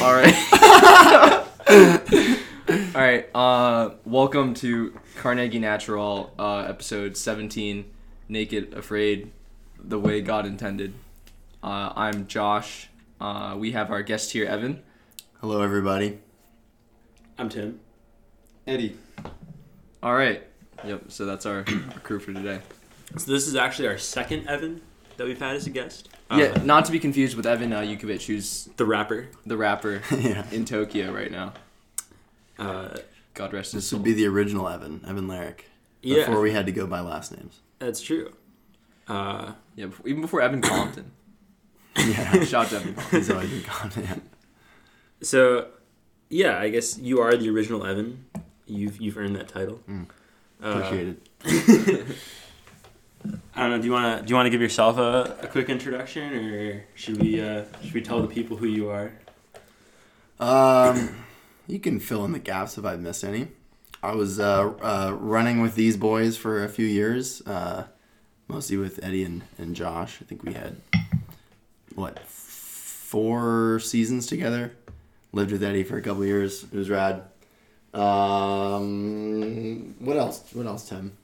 All right. All right. Uh, welcome to Carnegie Natural, uh, episode 17, Naked Afraid, the way God intended. Uh, I'm Josh. Uh, we have our guest here, Evan. Hello, everybody. I'm Tim. Eddie. All right. Yep. So that's our, our crew for today. So this is actually our second Evan that we've had as a guest. Yeah. Uh, Not to be confused with Evan uh, Yukovic, who's the rapper. the rapper yeah. in Tokyo right now. Uh, God rest his This soul. would be the original Evan, Evan Lyric. yeah, Before we had to go by last names. that's true. Uh, yeah. Before, even before Evan Compton. Yeah. Shout out to Evan Compton. He's always been gone. Yeah. so, yeah, I guess you are the original Evan. You've you've earned that title. Mm. Uh, Appreciate it. I don't know. Do you want to do you want to give yourself a, a quick introduction, or should we uh, should we tell the people who you are? Um, you can fill in the gaps if I've missed any. I was uh, uh, running with these boys for a few years, uh, mostly with Eddie and, and Josh. I think we had, what, four seasons together. Lived with Eddie for a couple years. It was rad. Um, what else? What else, Tim?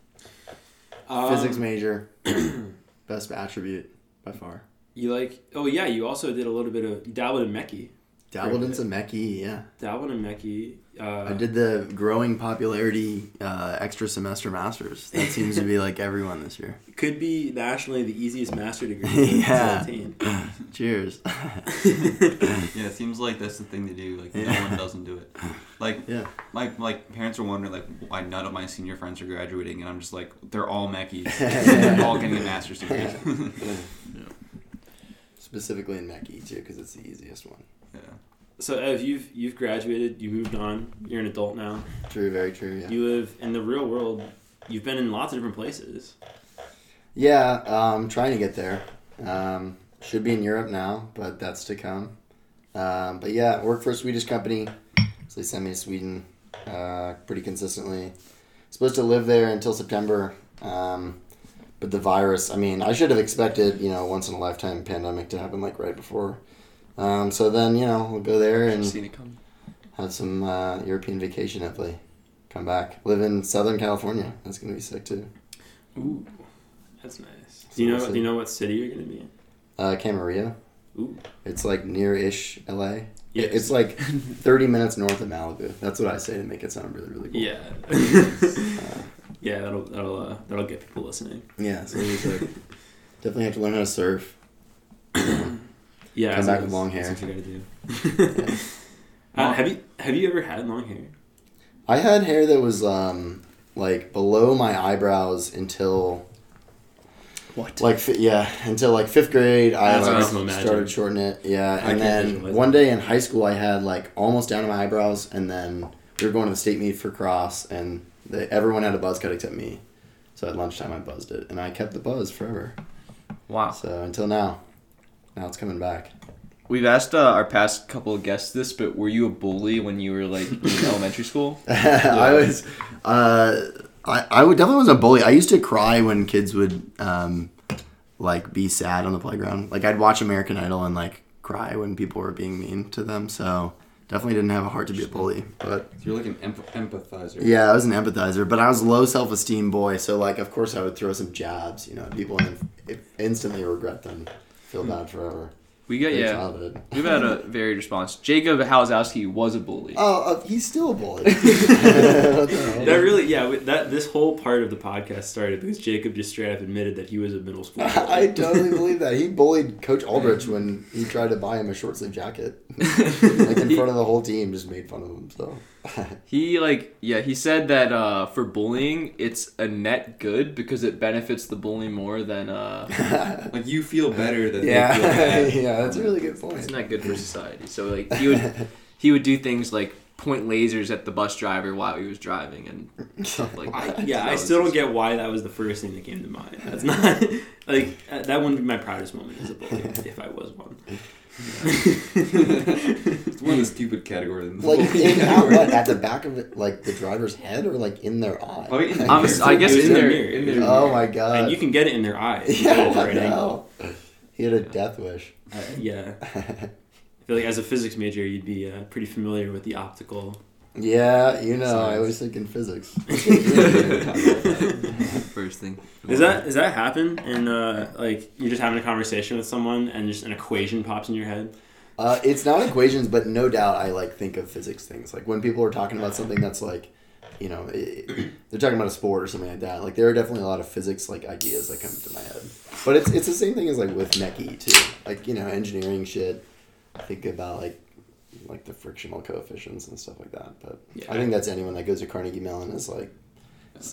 Physics Um, major. Best attribute by far. You like? Oh yeah, you also did a little bit of you dabbled in Mechie. Dabbled in some Mechie, yeah. Dabbled in Mechie. Uh, I did the growing popularity uh, extra semester masters. That seems to be like everyone this year. Could be nationally the easiest master degree Yeah. to attain. Cheers. Yeah, it seems like that's the thing to do. Like no one doesn't do it. Like yeah. my like parents are wondering like why none of my senior friends are graduating, and I'm just like they're all Meckies. Yeah. they're all getting a master's degree. Specifically in Mechie too, because it's the easiest one. Yeah. So Ev, you've you've graduated, you moved on, you're an adult now. True, very true. Yeah. You live in the real world. You've been in lots of different places. Yeah, um, trying to get there. Um, should be in Europe now, but that's to come. Um, but yeah, work for a Swedish company. So they send me to Sweden uh, pretty consistently. Supposed to live there until September. Um, but the virus, I mean, I should have expected, you know, once in a lifetime pandemic to happen like right before. Um, so then, you know, we'll go there and Seen it come. have some uh, European vacation hopefully. Come back. Live in Southern California. That's going to be sick too. Ooh, that's nice. Do you know? Do you know what city you're gonna be in? Uh, Camarillo. Ooh, It's like near-ish LA. Yeah. It's like 30 minutes north of Malibu. That's what I say to make it sound really, really cool. yeah, Uh, yeah. That'll that'll uh, that'll get people listening. yeah, so like, definitely have to learn how to surf. Yeah, Come back with that's- long that's hair. what you gotta do. uh, have you have you ever had long hair? I had hair that was um, like below my eyebrows until What? like yeah until like fifth grade. I like, awesome started shortening it. Yeah, and then one day in high school I had like almost down to my eyebrows, and then we were going to the state meet for cross, and the, everyone had a buzz cut except me. So at lunchtime I buzzed it, and I kept the buzz forever. Wow. So until now, now it's coming back. We've asked uh, our past couple of guests this, but were you a bully when you were like in elementary school? I was, uh, I I would definitely was a bully. I used to cry when kids would um, like be sad on the playground. Like I'd watch American Idol and like cry when people were being mean to them. So definitely didn't have a heart to be a bully. But You're like an empath- empathizer. yeah, I was an empathizer. But I was low self esteem boy. So like of course I would throw some jabs, you know, at people and instantly regret them, feel bad forever. We got Great yeah. childhood. We've had a varied response. Jacob Halzowski was a bully. Oh, uh, he's still a bully. What the hell? That really, yeah. we- That this whole part of the podcast started because Jacob just straight up admitted that he was a middle school. bully. I totally believe that. He bullied Coach Aldrich when he tried to buy him a short sleeve jacket. like in front of the whole team, just made fun of him. So He like yeah, he said that uh, for bullying it's a net good because it benefits the bully more than uh Like you feel better than yeah, they feel bad. yeah, that's a really good point. it's not good for society. So like he would he would do things like point lasers at the bus driver while he was driving and stuff like that. yeah, That I still don't get why that was the first thing that came to mind. That's not like uh, that wouldn't be my proudest moment as a bully if I was one. It's one of the stupid categories. Like in at what at the back of it, like the driver's head, or like in their eye. I mean, I'm, I guess It was in in there, the mirror. in there. oh my god! and you can get it in their eye. yeah, get it at the what right angle. hell? He had a death wish. Uh, yeah. feel like as a physics major, you'd be uh, pretty familiar with the optical. Yeah, you know, I Science. always think in physics. First thing. Does that does that happen? And uh, like you're just having a conversation with someone, and just an equation pops in your head. Uh, it's not equations, but no doubt I like think of physics things. Like when people are talking about something that's like, you know, i they're talking about a sport or something like that. Like there are definitely a lot of physics like ideas that come to my head. But it's it's the same thing as like with Mechie too. Like you know, engineering shit. Think about like like the frictional coefficients and stuff like that. But Yeah. I think that's anyone that goes to Carnegie Mellon is like,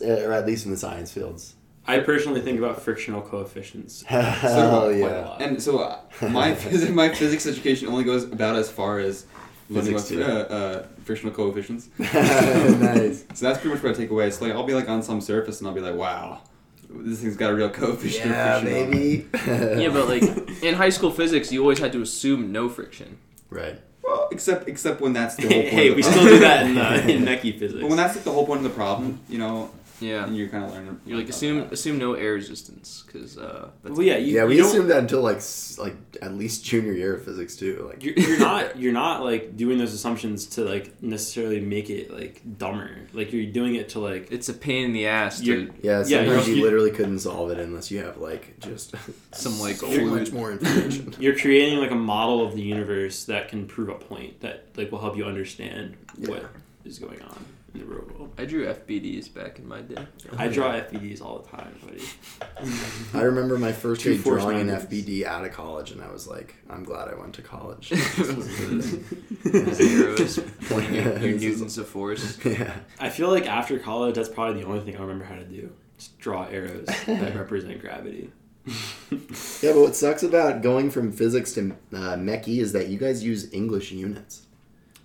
or at least in the science fields. I personally think about frictional coefficients. Hell quite yeah. And so uh, my phys- my physics education only goes about as far as learning Physics about too. uh, uh, frictional coefficients. nice. So that's pretty much what I take away. It's like I'll be like on some surface and I'll be like, wow, this thing's got a real coefficient. of Yeah, friction on baby. Yeah, but like in high school physics, you always had to assume no friction. right. Well, except except when that's the whole point. hey, of the we still do that in, uh, in Mechie physics. But when that's like the whole point of the problem, you know, Yeah. and you're kind of learning. You're like assume that. assume no air resistance because uh, that's well, yeah, you, yeah, we you don't- assumed that until like like at least junior year of physics too. Like you're, you're not you're not like doing those assumptions to like necessarily make it like dumber. Like you're doing it to like it's a pain in the ass You're- to yeah, Yeah, sometimes you're- you literally couldn't solve it unless you have like just Some, like, so much more information. you're creating like a model of the universe that can prove a point that like will help you understand Yeah. what is going on in the real world. I drew FBDs back in my day. I draw FBDs all the time, buddy. I remember my first Two day force drawing an numbers. FBD out of college, and I was like, I'm glad I went to college. Zeros, pointing your, your newtons of force. yeah, I feel like after college, that's probably the only thing I remember how to do. Just draw arrows that represent gravity. yeah. But what sucks about going from physics to uh, Mechie is that you guys use English units.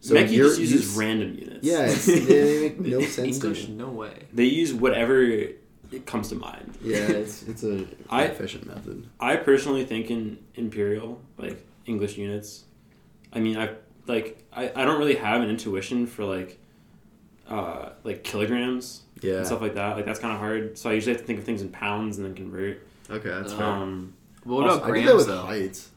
So Mechie you're- just uses you- random units. Yeah, it's, they make no sense English, to me. no way. they use whatever it comes to mind. Yeah, it's it's a I- efficient method. I personally think in imperial, like English units, I mean, I like I, I don't really have an intuition for like uh, like kilograms Yeah. and stuff like that. Like that's kind of hard. So I usually have to think of things in pounds and then convert. Okay, that's Uh, fair. Um, Well, what Also, about I do that grams with though? heights.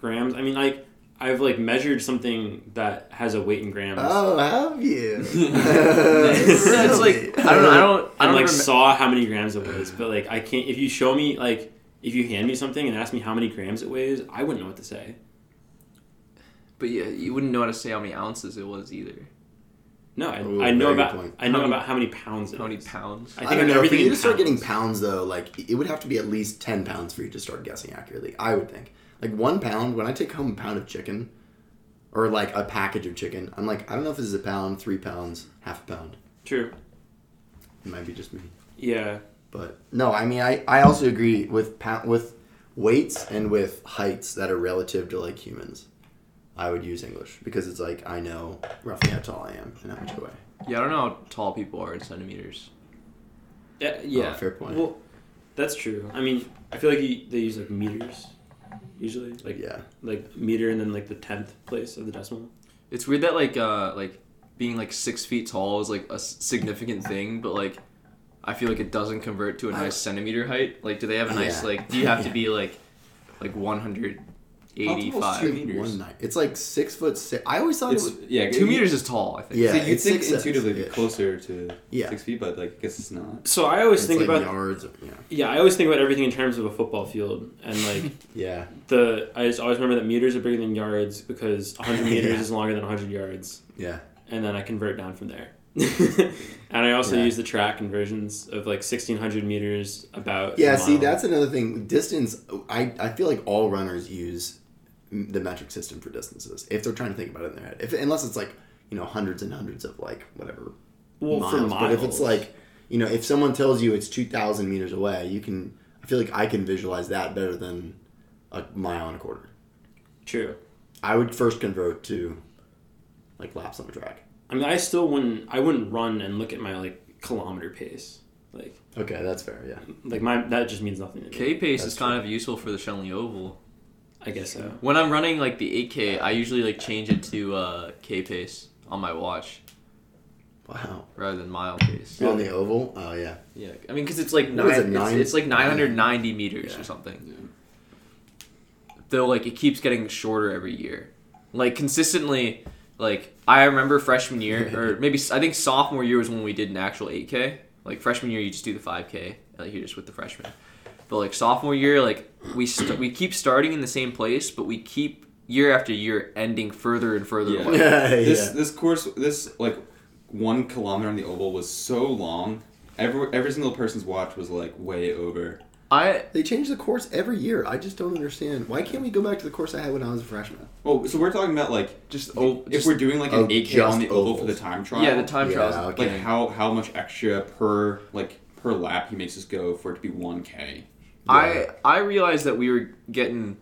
grams. I mean, like I've like measured something that has a weight in grams. Oh, have you? It's like I don't know. I don't. I and don't like remem- saw how many grams it was, but like I can't. If you show me like if you hand me something and ask me how many grams it weighs, I wouldn't know what to say. But yeah, you wouldn't know how to say how many ounces it was either. No, I, Ooh, I know about point. I know How many- about how many pounds. It How many pounds? I I, think don't of know. For everything you in to start getting pounds. pounds, though, like it would have to be at least ten pounds for you to start guessing accurately. I would think. Like one pound. When I take home a pound of chicken, or like a package of chicken, I'm like, I don't know if this is a pound, three pounds, half a pound. True. It might be just me. Yeah. But no, I mean, I, I also agree with pa- with weights and with heights that are relative to like humans. I would use English because it's like I know roughly how tall I am and how much I weigh. Yeah, I don't know how tall people are in centimeters. Yeah. Yeah. Oh, fair point. Well, that's true. I mean, I feel like you, they use like meters usually, like yeah, like meter and then like the tenth place of the decimal. It's weird that like uh like being like six feet tall is like a significant thing, but like I feel like it doesn't convert to a nice centimeter height. Like, do they have a nice Yeah. like? Do you have to be like like one hundred How eighty tall is five? two Like meters? one night. It's like six foot six. I always thought It's it was. yeah, Two you- meters is tall. I think. Yeah, So you'd think six intuitively it'd be closer to Yeah. six feet, but like I guess it's not. So I always It's think like about yards. Yeah, yeah, I always think about everything in terms of a football field and like yeah. the I just always remember that meters are bigger than yards because 100 meters Yeah. is longer than 100 yards, Yeah. and then I convert down from there. and I also Yeah. use the track conversions of like 1600 meters about. Yeah, see, that's another thing. Distance, I, I feel like all runners use m- the metric system for distances if they're trying to think about it in their head. If unless it's like you know hundreds and hundreds of like whatever well miles. for miles. But if it's like you know if someone tells you it's two thousand meters away, you can. I feel like I can visualize that better than a mile and a quarter. true. I would first convert to like laps on the track. I mean, I still wouldn't. I wouldn't run and look at my like kilometer pace. Like, Okay, that's fair. Yeah. like my that just means nothing to me. K pace That's is kind of useful for the Schenley Oval. I guess so. When I'm running like the 8K, I usually like change it to uh, K pace on my watch Wow. rather than mile pace. On the oval. Oh yeah. Yeah, I mean, because it's like nine, it, it's, nine? it's like 990 meters Yeah. or something. Though, like, it keeps getting shorter every year. Like consistently, like I remember freshman year or maybe I think sophomore year was when we did an actual 8K. Like freshman year, you just do the 5K. Like you're just with the freshmen. But like sophomore year, like we st- we keep starting in the same place, but we keep year after year ending further and further Yeah. away. Yeah, This yeah. this course this like one kilometer on the oval was so long. Every every single person's watch was like way over. I They change the course every year. I just don't understand. Why can't we go back to the course I had when I was a freshman? Oh, so we're talking about like just oh if just we're doing like oh, an 8k on the oval for the time trial. yeah the time Yeah, trials. okay. Like how how much extra per like per lap he makes us go for it to be 1k. I I realized that we were getting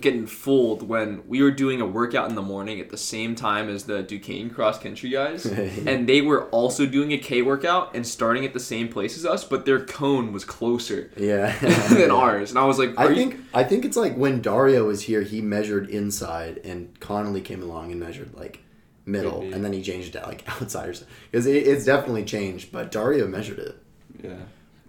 getting fooled when we were doing a workout in the morning at the same time as the Duquesne cross country guys, and they were also doing a K workout and starting at the same place as us, but their cone was closer Yeah. than ours, and I was like, I are you- think I think it's like when Dario was here, he measured inside, and Connolly came along and measured like middle, Could be. and then he changed it to like outsiders because it, it's definitely changed. But Dario measured it. Yeah.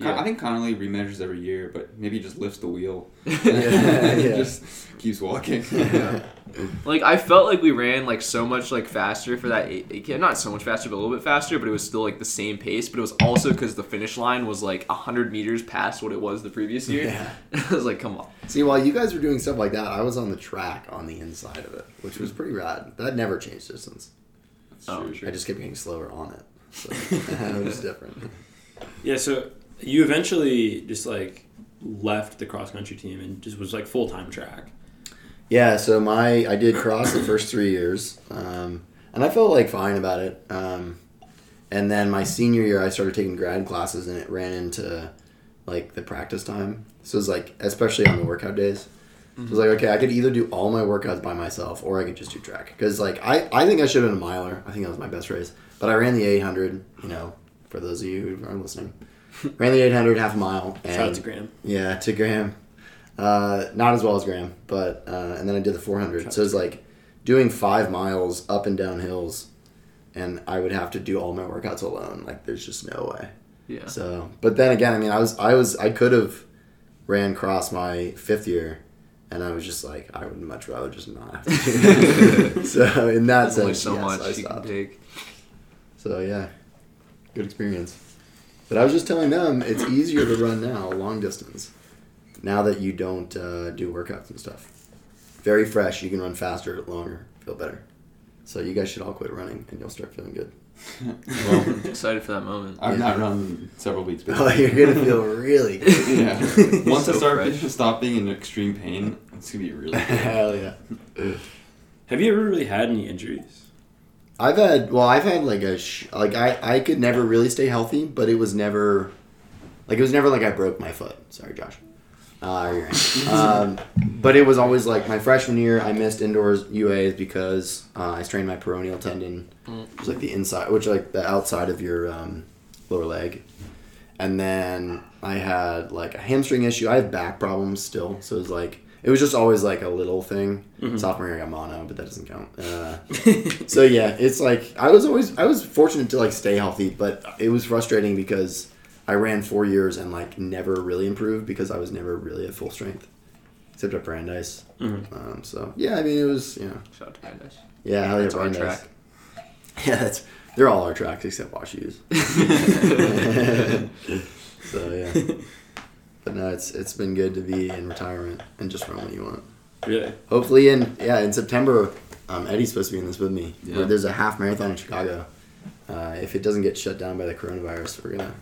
Yeah. I think Connolly remeasures every year, but maybe he just lifts the wheel. Yeah, yeah. just keeps walking. like I felt like we ran like so much like faster for that 8 K, not so much faster, but a little bit faster, but it was still like the same pace. But it was also because the finish line was like hundred meters past what it was the previous year. Yeah. I was like, come on. See, while you guys were doing stuff like that, I was on the track on the inside of it, which was pretty rad. That never changed distance. Oh, True, true. I just kept getting slower on it. So it was different. Yeah, so you eventually just like left the cross country team and just was like full time track. Yeah, so my I did cross the first three years, um, and I felt like fine about it. Um, and then my senior year, I started taking grad classes, and it ran into like the practice time. So it's like, especially on the workout days, so it was like, okay, I could either do all my workouts by myself, or I could just do track. Because like I, I think I should have been a miler. I think that was my best race, but I ran the 800. You know, for those of you who are listening, ran the 800 half a mile. And Shout out to Graham. yeah, to Graham. Uh, not as well as Graham, but uh, and then I did the 400. So it's like doing five miles up and down hills, and I would have to do all my workouts alone. Like there's just no way. Yeah. So, but then again, I mean, I was I was I could have ran cross my fifth year, and I was just like, I would much rather just not. Have to so in that There's only sense, so yes, much I you can stopped. take. So yeah, good experience. But I was just telling them it's easier to run now long distance. Now that you don't uh, do workouts and stuff, very fresh. You can run faster, longer, feel better. So you guys should all quit running, and you'll start feeling good. Well, excited for that moment. I've Yeah. not run several weeks. But Oh, you're gonna feel really good. yeah. Once I So start fresh. stop being in extreme pain, it's gonna be really. Good. Hell yeah. Have you ever really had any injuries? I've had well, I've had like a sh- like I I could never really stay healthy, but it was never like it was never like I broke my foot. Sorry, Josh. Uh, you're right. um, but it was always like my freshman year, I missed indoors UAs because uh, I strained my peroneal tendon, which is like the inside, which like the outside of your um, lower leg. And then I had like a hamstring issue. I have back problems still, so it was like it was just always like a little thing. Sophomore year I got mono, but that doesn't count. Uh, so yeah, it's like I was always I was fortunate to like stay healthy, but it was frustrating because I ran four years and like never really improved because I was never really at full strength, except at Brandeis. Mhm. Um, so yeah, I mean it was you know Shout out to Brandeis. yeah yeah That's our track. Yeah, that's they're all our tracks except Wash U's. so yeah, but no, it's it's been good to be in retirement and just run what you want. Really? Hopefully in yeah in September, um, Eddie's supposed to be in this with me. Yeah. There's a half marathon in Chicago. Uh, if it doesn't get shut down by the coronavirus, we're gonna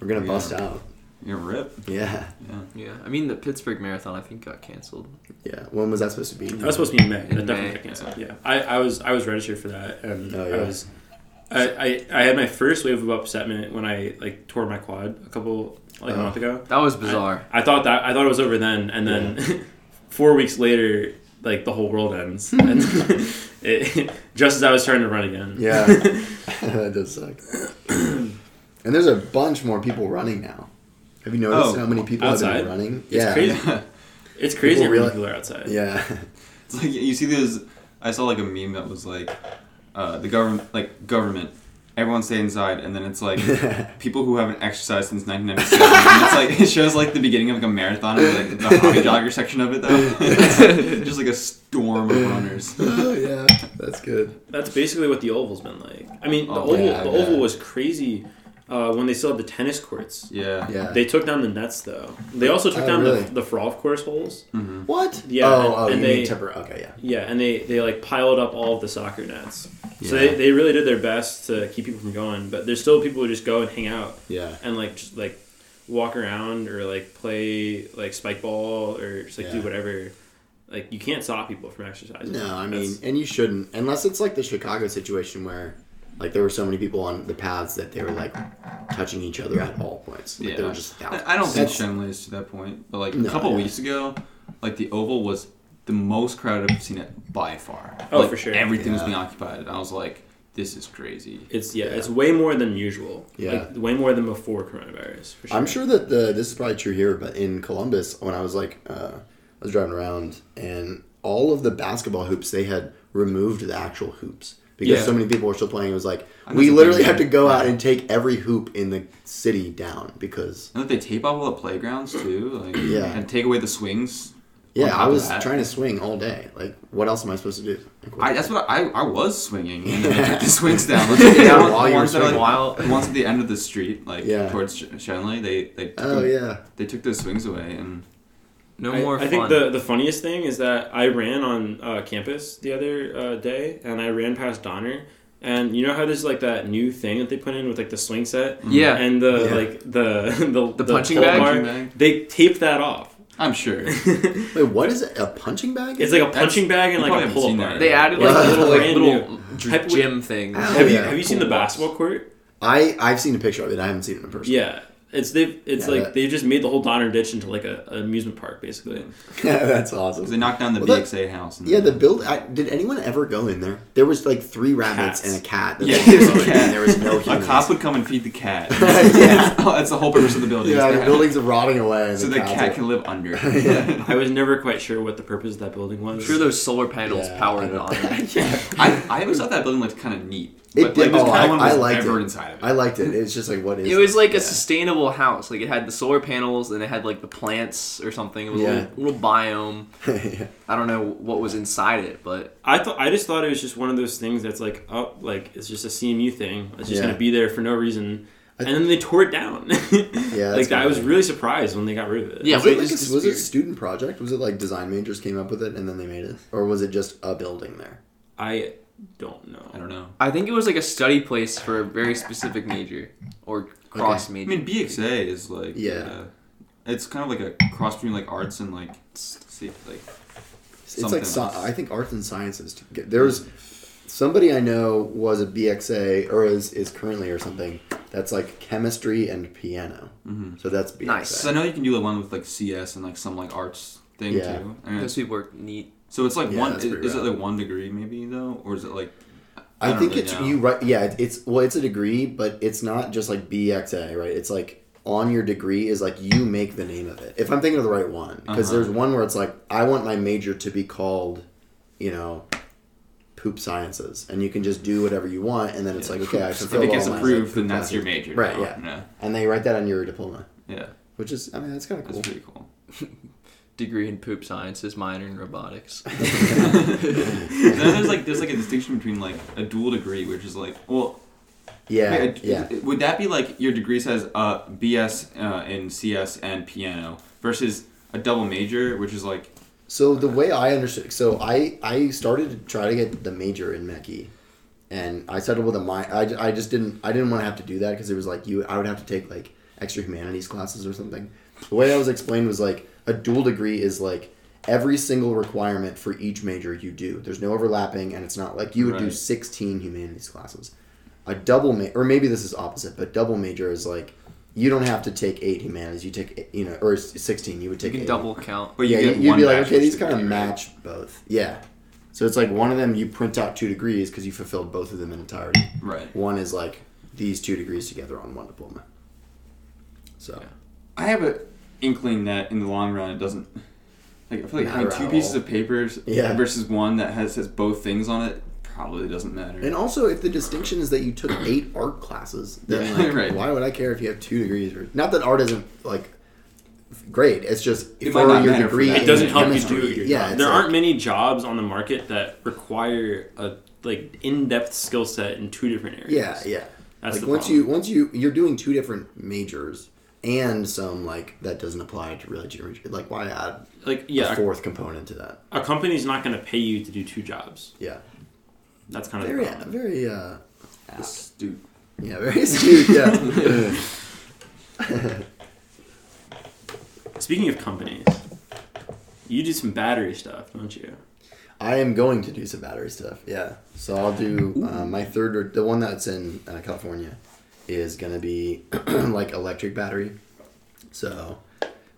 we're gonna Yeah. bust out. You're a rip. Yeah, Yeah. Yeah, I mean the Pittsburgh Marathon I think got canceled. yeah. When was that supposed to be? That was supposed to be in May. In That definitely May, got canceled. Yeah, I, I was I was registered for that, and Oh, I was. I, I, I had my first wave of upsetment when I like tore my quad a couple like a Oh. month ago. That was bizarre. I thought that I thought it was over then, and then four weeks later, like the whole world ends, and it, just as I was starting to run again. Yeah, that does suck. and there's a bunch more people running now. Have you noticed Oh, how many people have outside? been running? It's yeah, crazy. it's crazy People how many really- people are outside. yeah, It's like you see those. I saw like a meme that was like, uh, the government, like government, everyone stay inside, and then it's like people who haven't exercised since 1997. and it's like it shows like the beginning of like a marathon, and like the hobby jogger section of it though. Just like a storm of runners. oh yeah, that's good. That's basically what the oval's been like. I mean, the Oh, oval yeah, the yeah. oval was crazy uh, when they still had the tennis courts. Yeah. Yeah. They took down the nets though. They also took Oh, down really? the the frolf course holes. hmm what? Yeah, Oh, and- oh, and you they- temper? Okay, yeah. Yeah, and they they like piled up all of the soccer nets. So Yeah. they, they really did their best to keep people from going, but there's still people who just go and hang out Yeah. and like just like walk around or like play like spike ball or just like do Yeah. whatever. Like you can't stop people from exercising. No, I mean, That's- and you shouldn't, unless it's like the Chicago situation where, like, there were so many people on the paths that they were like touching each other at all points. Like, Yeah. they were just. I I don't think That's- Schenley is to that point, but like No, a couple yeah. weeks ago, like the Oval was the most crowded I've seen it by far. Oh, Like, for sure. Everything was being occupied. And I was like, this is crazy. it's yeah, Yeah. it's way more than usual. Yeah. like, way more than before coronavirus. For sure. I'm sure that the this is probably true here, but in Columbus, when I was like, uh, I was driving around, and all of the basketball hoops they had removed the actual hoops because Yeah. so many people were still playing. It was like I we literally things have to go out and take every hoop in the city down because And that they tape off all the playgrounds too, like Yeah. and take away the swings. yeah, I was trying to swing all day. Like, what else am I supposed to do? Like, I, that's what I, I was swinging and then the swings down. Like, Yeah, the one- while the you were ones that are, swinging. like, While- the ones at the end of the street, like Yeah. towards Sh- Schenley, they they took oh them- yeah, they took those swings away and No I, more I think the the funniest thing is that I ran on uh, campus the other uh, day, and I ran past Donner. And you know how there's like that new thing that they put in with like the swing set yeah. and the Yeah. like the the, The punching bag? bar? They taped that off. I'm sure. wait, what is it? A punching bag? It's like a punching bag and like a pull-up bar. they added like it's little like little new. Type- gym things. Ow. Have you have you seen the basketball court? I I've seen a picture of it. I haven't seen it in person. Yeah, it's they it's Yeah, like that- they just made the whole Donner ditch into like a, an amusement park basically. That's awesome. they knocked down the Well, that- BXA house. Yeah, the build. I, did anyone ever go in there? There was like three rabbits Cats. and a cat. that Yeah, they there's a cat. and There was no a cop would come and feed the cat. Yeah. Oh, that's the whole purpose of the building. Yeah, the that- buildings are rotting away. And so the cats cat are- can live under. Yeah. I was never quite sure what the purpose of that building was. I'm sure those solar panels Yeah, powered it on. yeah. I, I always thought that building looked kind of neat. It But did- like, oh, kind I- of one I liked it. inside of it. I liked it. It's just like what is It was like Yeah. a sustainable house. Like it had the solar panels and it had like the plants or something. It was a little, little biome. yeah. I don't know what was inside it, but I thought I just thought it was just one of those things that's like oh like it's just a CMU thing. It's just Yeah. gonna be there for no reason. I- and then they tore it down. Yeah, like I was kinda- really surprised when they got rid of it. Yeah, was it it like a, was it a student project? Was it like design majors came up with it and then they made it, or was it just a building there? I don't know. I don't know. I think it was like a study place for a very specific major or cross I major. I mean, BXA is like Yeah. uh, it's kind of like a cross between like arts and like see like It's like Something. I think arts and sciences. There was somebody I know was a BXA or is is currently or something. That's like chemistry and piano. Mm-hmm. So that's BXA. Nice. So I know you can do the one with like CS and like some like arts thing Yeah. too. And Those people are neat. So it's like Yeah, one. Is, is it like one degree maybe though, or is it like? I, don't think really it's know. you right. Yeah, it's well, it's a degree, but it's not just like BXA, right? It's like on your degree is like you make the name of it. If I'm thinking of the right one, because Uh-huh. there's one where it's like I want my major to be called, you know, poop sciences, and you can just do whatever you want, and then it's Yeah. like okay, I If it gets approved, then that's your major. Right, now. yeah. Yeah. and they write that on your diploma, Yeah. which is I mean that's kind of cool. That's pretty cool. Degree in poop sciences, minor in robotics. then there's like there's like a distinction between like a dual degree, which is like well Yeah, Wait, yeah. Would that be like your degree says uh, BS uh, in CS and piano versus a double major, which is like So the way I understood, so I I started to try to get the major in Mechie, and I settled with a my I, I just didn't I didn't want to have to do that because it was like you I would have to take like extra humanities classes or something. The way I was explained was like a dual degree is like every single requirement for each major you do. There's no overlapping, and it's not like you would do 16 humanities classes. A double ma- or maybe this is opposite, but double major is like you don't have to take eight humanities. You take you know or 16. You would You take can eight double count. but you yeah, get you'd one be like, okay, these kind of degree, right? match both. Yeah. So it's like one of them you print out two degrees because you fulfilled both of them in entirety. Right. One is like these two degrees together on one diploma. So Yeah. I have a inkling that in the long run it doesn't. Like I feel like Matter having two at pieces of papers Yeah. versus one that has has both things on it probably doesn't matter. And also, if the distinction is that you took eight art classes, then Yeah, like, right. why would I care if you have two degrees? Or not that art isn't like great. It's just It for might your matter for degree. it doesn't help you do your yeah, job. There like- aren't many jobs on the market that require a like in-depth skill set in two different areas. Yeah, yeah. That's like the once problem. you once you you're doing two different majors and some like that doesn't apply to really geometry. Like why add like a yeah, fourth component to that? a company's not going to pay you to do two jobs. Yeah, That's kind of very the problem. very uh Astute. yeah very astute. Yeah. Speaking of companies, you do some battery stuff, don't you? I am going to do some battery stuff. Yeah, so I'll do uh, my third or the one that's in uh, California is gonna be like electric battery. So,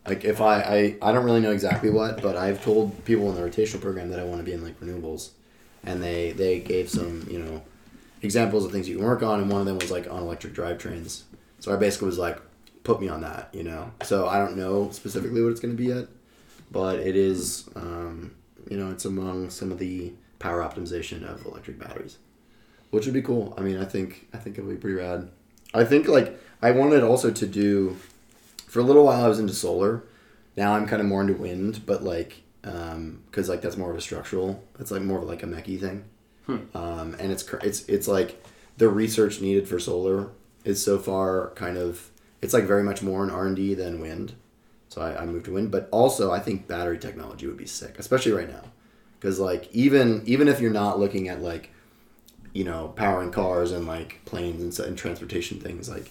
like if I, I I don't really know exactly what, but I've told people in the rotational program that I want to be in like renewables, and they they gave some you know examples of things you can work on, and one of them was like on electric drivetrains. So I basically was like, put me on that, you know. So I don't know specifically what it's gonna be yet, but it is. Um, you know, it's among some of the power optimization of electric batteries, which would be cool. I mean, I think I think it would be pretty rad. I think like I wanted also to do for a little while. I was into solar. Now I'm kind of more into wind, but like um because like that's more of a structural. It's like more of like a mechy thing, Hmm. um, and it's cr- it's it's like the research needed for solar is so far kind of it's like very much more in R and D than wind. So I, I moved to wind, but also I think battery technology would be sick, especially right now, because like even even if you're not looking at like, you know, powering cars and like planes and, and transportation things, like,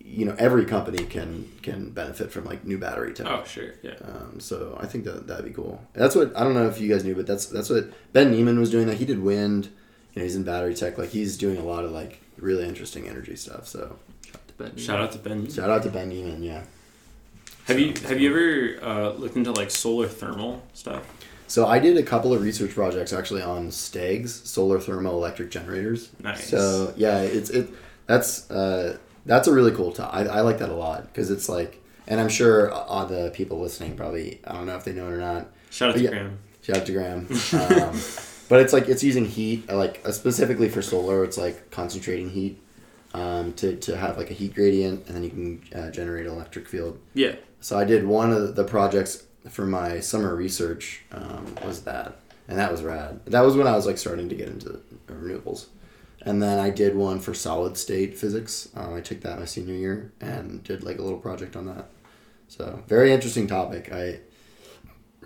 you know, every company can can benefit from like new battery tech. Oh, sure, yeah. Um, so I think that that'd be cool. That's what I don't know if you guys knew, but that's that's what Ben Neiman was doing. That he did wind. You know, he's in battery tech. Like he's doing a lot of like really interesting energy stuff. So Shout out to Ben. shout out to Ben Neiman. Yeah. Have you have you ever uh, looked into like solar thermal stuff? So I did a couple of research projects actually on STEGs, solar thermal electric generators. Nice. So yeah, it's it that's uh, that's a really cool topic. I, I like that a lot because it's like, and I'm sure all the people listening probably I don't know if they know it or not. Shout out to Yeah. Graham. Shout out to Graham. Um, but it's like it's using heat, uh, like uh, specifically for solar. It's like concentrating heat um, to to have like a heat gradient, and then you can uh, generate an electric field. Yeah. So I did one of the projects for my summer research um, was that, and that was rad. That was when I was like starting to get into renewables, and then I did one for solid state physics. Um, I took that my senior year and did like a little project on that. So very interesting topic. I,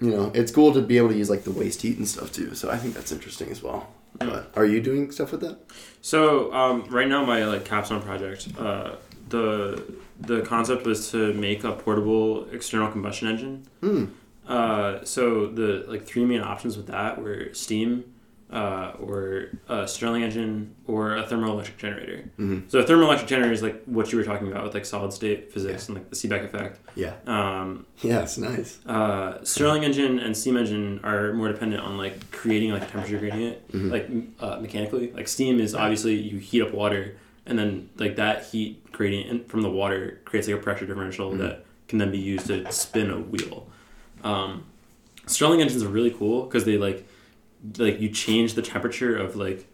you know, it's cool to be able to use like the waste heat and stuff too. So I think that's interesting as well. But are you doing stuff with that? So um, right now, my like capstone project, uh, the the concept was to make a portable external combustion engine. Hmm. Uh, so the like three main options with that were steam, uh, or a Stirling engine, or a thermoelectric generator. Mhm. So a thermoelectric generator is like what you were talking about with like solid state physics and like the Seebeck effect. Yeah. Um, Yes. Nice. uh, Stirling engine and steam engine are more dependent on like creating like a temperature gradient, Mhm. like uh, mechanically. Like steam is obviously you heat up water, and then like that heat gradient from the water creates like a pressure differential Mhm. that can then be used to spin a wheel. Um, Stirling engines are really cool because they like like you change the temperature of like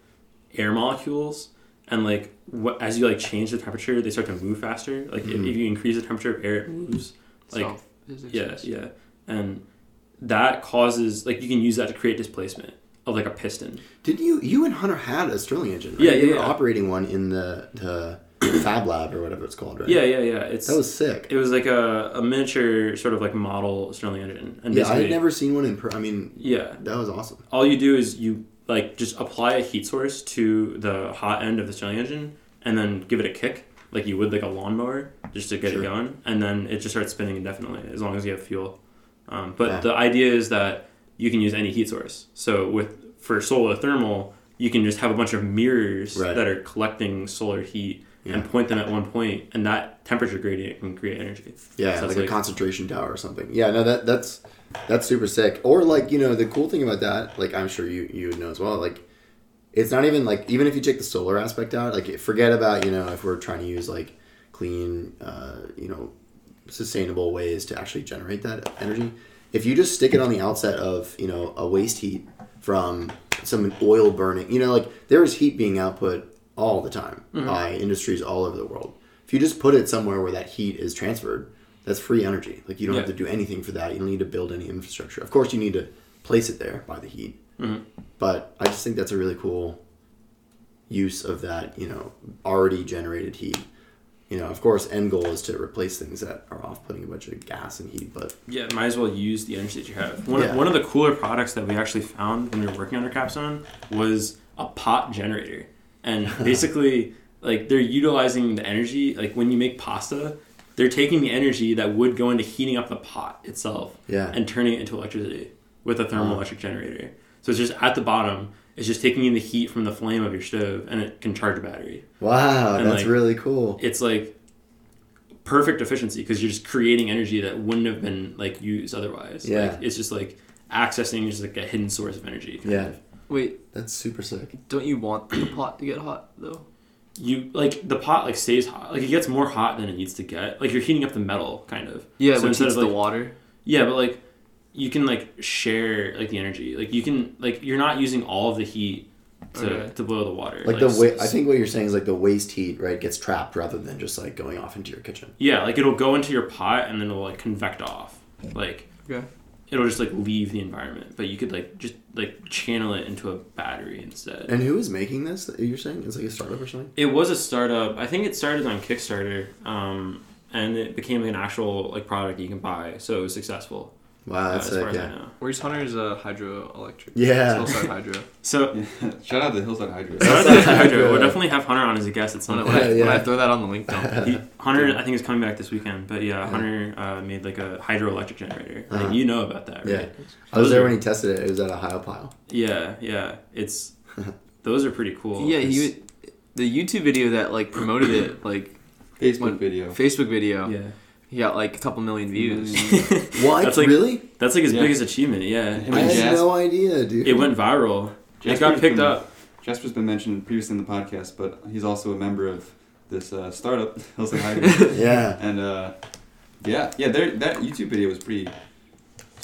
air molecules and like what as you like change the temperature they start to move faster like if, Mhm. if you increase the temperature of air it moves like Self yeah, yeah, and that causes like you can use that to create displacement of like a piston. Did you you and Hunter had a Stirling engine? Right? Yeah, You were yeah. operating one in the the Fab Lab or whatever it's called, right? Yeah, yeah, yeah. It's That was sick. it was like a, a miniature sort of like model Stirling engine, and Yeah, I had never seen one in. Per- I mean, yeah. that was awesome. All you do is you like just apply a heat source to the hot end of the Stirling engine, and then give it a kick like you would like a lawnmower just to get Sure. it going, and then it just starts spinning indefinitely as long as you have fuel. Um, but Yeah. the idea is that you can use any heat source. So with for solar thermal, you can just have a bunch of mirrors Right. that are collecting solar heat Yeah. and point them at one point, and that temperature gradient can create energy. Yeah, So like, it's a concentration tower or something. Yeah, no, that that's that's super sick. Or like you know the cool thing about that, like I'm sure you you would know as well. Like it's not even like even if you take the solar aspect out, like forget about you know if we're trying to use like clean, uh, you know, sustainable ways to actually generate that energy. If you just stick it on the outset of you know a waste heat from some oil burning. You know, like there is heat being output all the time Mm-hmm. by industries all over the world. If you just put it somewhere where that heat is transferred, that's free energy. Like you don't have to do anything for that. You don't need to build any infrastructure. Of course, you need to place it there by the heat. Mhm. But I just think that's a really cool use of that. You know, already generated heat. You know, of course, end goal is to replace things that are off putting a bunch of gas and heat. But Yeah, might as well use the energy that you have. One, Yeah. one of the cooler products that we actually found when we were working on our capstone was a pot generator. And basically, like they're utilizing the energy, like when you make pasta, they're taking the energy that would go into heating up the pot itself yeah, and turning it into electricity with a Wow. thermoelectric generator. So it's just at the bottom, it's just taking in the heat from the flame of your stove and it can charge a battery. wow, And, that's like, really cool. It's like perfect efficiency because you're just creating energy that wouldn't have been like used otherwise. Yeah. Like, it's just like accessing just like a hidden source of energy. Yeah. of. Wait, That's super sick. don't you want the pot to get hot though? You like the pot like stays hot. Like it gets more hot than it needs to get. Like you're heating up the metal kind of. Yeah, So which instead heats of, the water. Yeah, but like you can like share like the energy. Like you can like you're not using all of the heat to, Okay. to boil the water. Like the s- way I think what you're saying is like the waste heat, right, gets trapped rather than just like going off into your kitchen. Yeah, like it'll go into your pot and then it'll like convect off. Like Okay. it'll just like leave the environment. But you could like just like channel it into a battery instead. And who is making this? That you're saying it's like a startup or something? It was a startup. I think it started on Kickstarter, um, and it became an actual like product you can buy. So it was successful. Wow, uh, that's as sick. far as I Yeah. know. Where's Hunter's uh, hydroelectric? Yeah. It's Hillside Hydro. So Shout out to Hillside Hydro. shout out to Hydro. We'll definitely have Hunter on as a guest at some When I, point. when, Yeah. when I throw that on the link dump. He, Hunter, I think is coming back this weekend. But yeah, Hunter uh, made like a hydroelectric generator. Like, Uh-huh. you know about that, Yeah. right? I was Those there are- when he tested it. It was at a high pile. Yeah, yeah. It's those are pretty cool. yeah, 'cause- he the YouTube video that like promoted it, like Facebook When- video. Facebook video, Yeah, he got like a couple million views. What? That's like- really? that's like his Yeah. biggest achievement. Yeah, Him I and had Jas- no idea, dude. it went viral. It got picked been- up. Jasper's been mentioned previously in the podcast, but he's also a member of this uh, startup, Hillside Hydro. Yeah. and uh, yeah, yeah, there that YouTube video was pretty,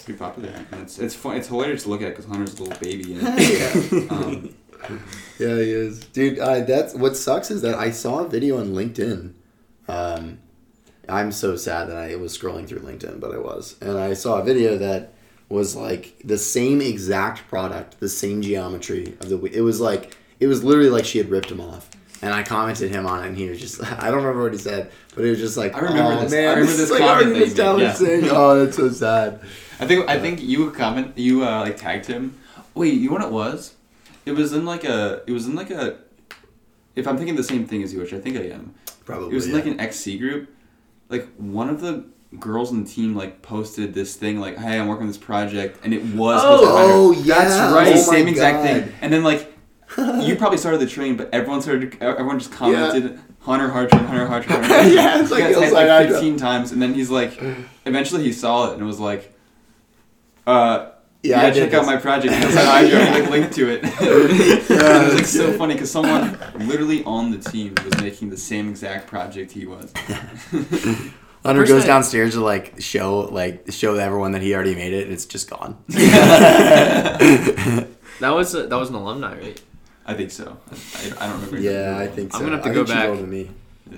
pretty popular. And it's it's fun. It's hilarious to look at because Hunter's a little baby in it. yeah. Um, Yeah, he is, dude. I, that's what sucks is that I saw a video on LinkedIn. I'm so sad that I was scrolling through LinkedIn, but I was, and I saw a video that was like the same exact product, the same geometry of the. It was like it was literally like she had ripped him off, and I commented him on it, and he was just I don't remember what he said, but it was just like I remember oh, this- Man, I remember is this like comment everything that you this made, town is yeah. saying. Oh, that's so sad. I think I think you comment you uh, like tagged him. Wait, you know what it was? It was in like a it was in like a if I'm thinking the same thing as you, which I think I am. Probably. It was in yeah. like an XC group. Like one of the girls in the team like posted this thing like, "Hey, I'm working on this project," and it was. Oh, oh yeah, That's right. Oh same exact God. thing. And then like you probably started the train, but everyone started. Everyone just commented Hunter Hartran, Hunter Hartran. Hunter Hartran. Yeah, it's like tagged, Hillside like 15 times, and then he's like, eventually he saw it and was like, uh. Yeah, Yeah, I did check out this. my project. Hillside Hydro, and like linked to it. Yeah, it was like so good. funny because someone literally on the team was making the same exact project he was. Hunter First goes downstairs to like show like show everyone that he already made it, and it's just gone. That was a, that was an alumni, right? I think so. I, I don't remember. yeah, I think so. I'm gonna have to I go think back. older than me. Yeah.